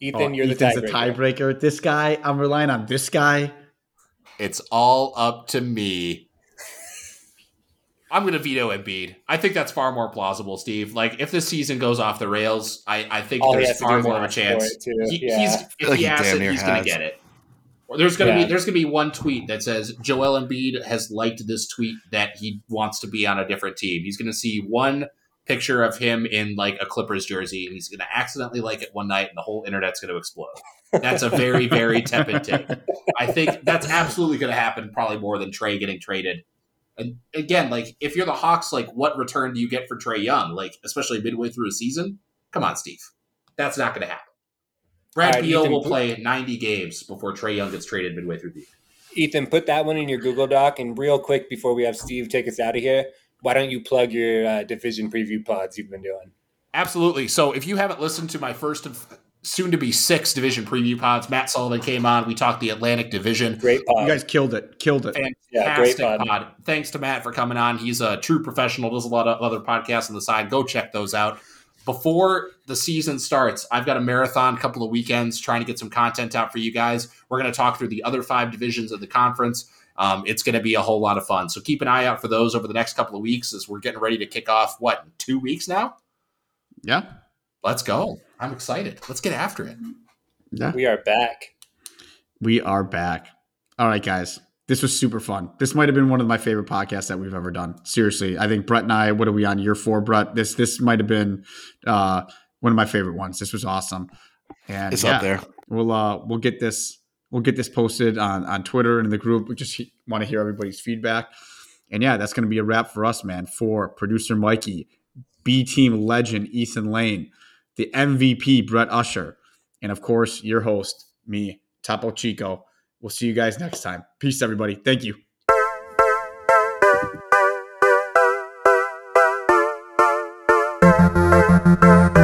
Ethan, Oh, you're Ethan's the the tiebreaker. tiebreaker. This guy, I'm relying on this guy. It's all up to me. I'm going to veto Embiid. I think that's far more plausible, Steve. Like, if this season goes off the rails, I, I think All there's has to do far more of a chance. He, Yeah. He's if Like he he asks it, he's going to get it. Or there's going to Yeah. be there's going to be one tweet that says Joel Embiid has liked this tweet that he wants to be on a different team. He's going to see one picture of him in like a Clippers jersey, and he's going to accidentally like it one night, and the whole internet's going to explode. That's a very very tepid take. I think that's absolutely going to happen, probably more than Trae getting traded. And again, like if you're the Hawks, like what return do you get for Trae Young? Like especially midway through a season? Come on, Steve, that's not going to happen. Brad All right, Beal Ethan, will play 90 games before Trae Young gets traded midway through the year. Ethan, put that one in your Google Doc. And real quick, before we have Steve take us out of here, why don't you plug your uh, division preview pods you've been doing? Absolutely. So if you haven't listened to my first of soon to be six division preview pods, Matt Sullivan came on. We talked the Atlantic Division. Great pod. You guys killed it. Killed it. yeah, great Fantastic pod. pod. Thanks to Matt for coming on. He's a true professional, does a lot of other podcasts on the side. Go check those out. Before the season starts, I've got a marathon couple of weekends trying to get some content out for you guys. We're going to talk through the other five divisions of the conference. Um, it's going to be a whole lot of fun. So keep an eye out for those over the next couple of weeks as we're getting ready to kick off, what, in two weeks now? Yeah. Let's go. I'm excited. Let's get after it. Yeah. We are back. We are back. All right, guys. This was super fun. This might have been one of my favorite podcasts that we've ever done. Seriously, I think Brett and I. What are we on year four, Brett? This this might have been uh, one of my favorite ones. This was awesome. And It's yeah, up there. We'll uh we'll get this we'll get this posted on on Twitter and in the group. We just he- want to hear everybody's feedback. And yeah, that's going to be a wrap for us, man. For producer Mikey, B team legend Ethan Lane, the MVP Brett Usher, and of course your host, me, Topo Chico. We'll see you guys next time. Peace, everybody. Thank you. Thank you.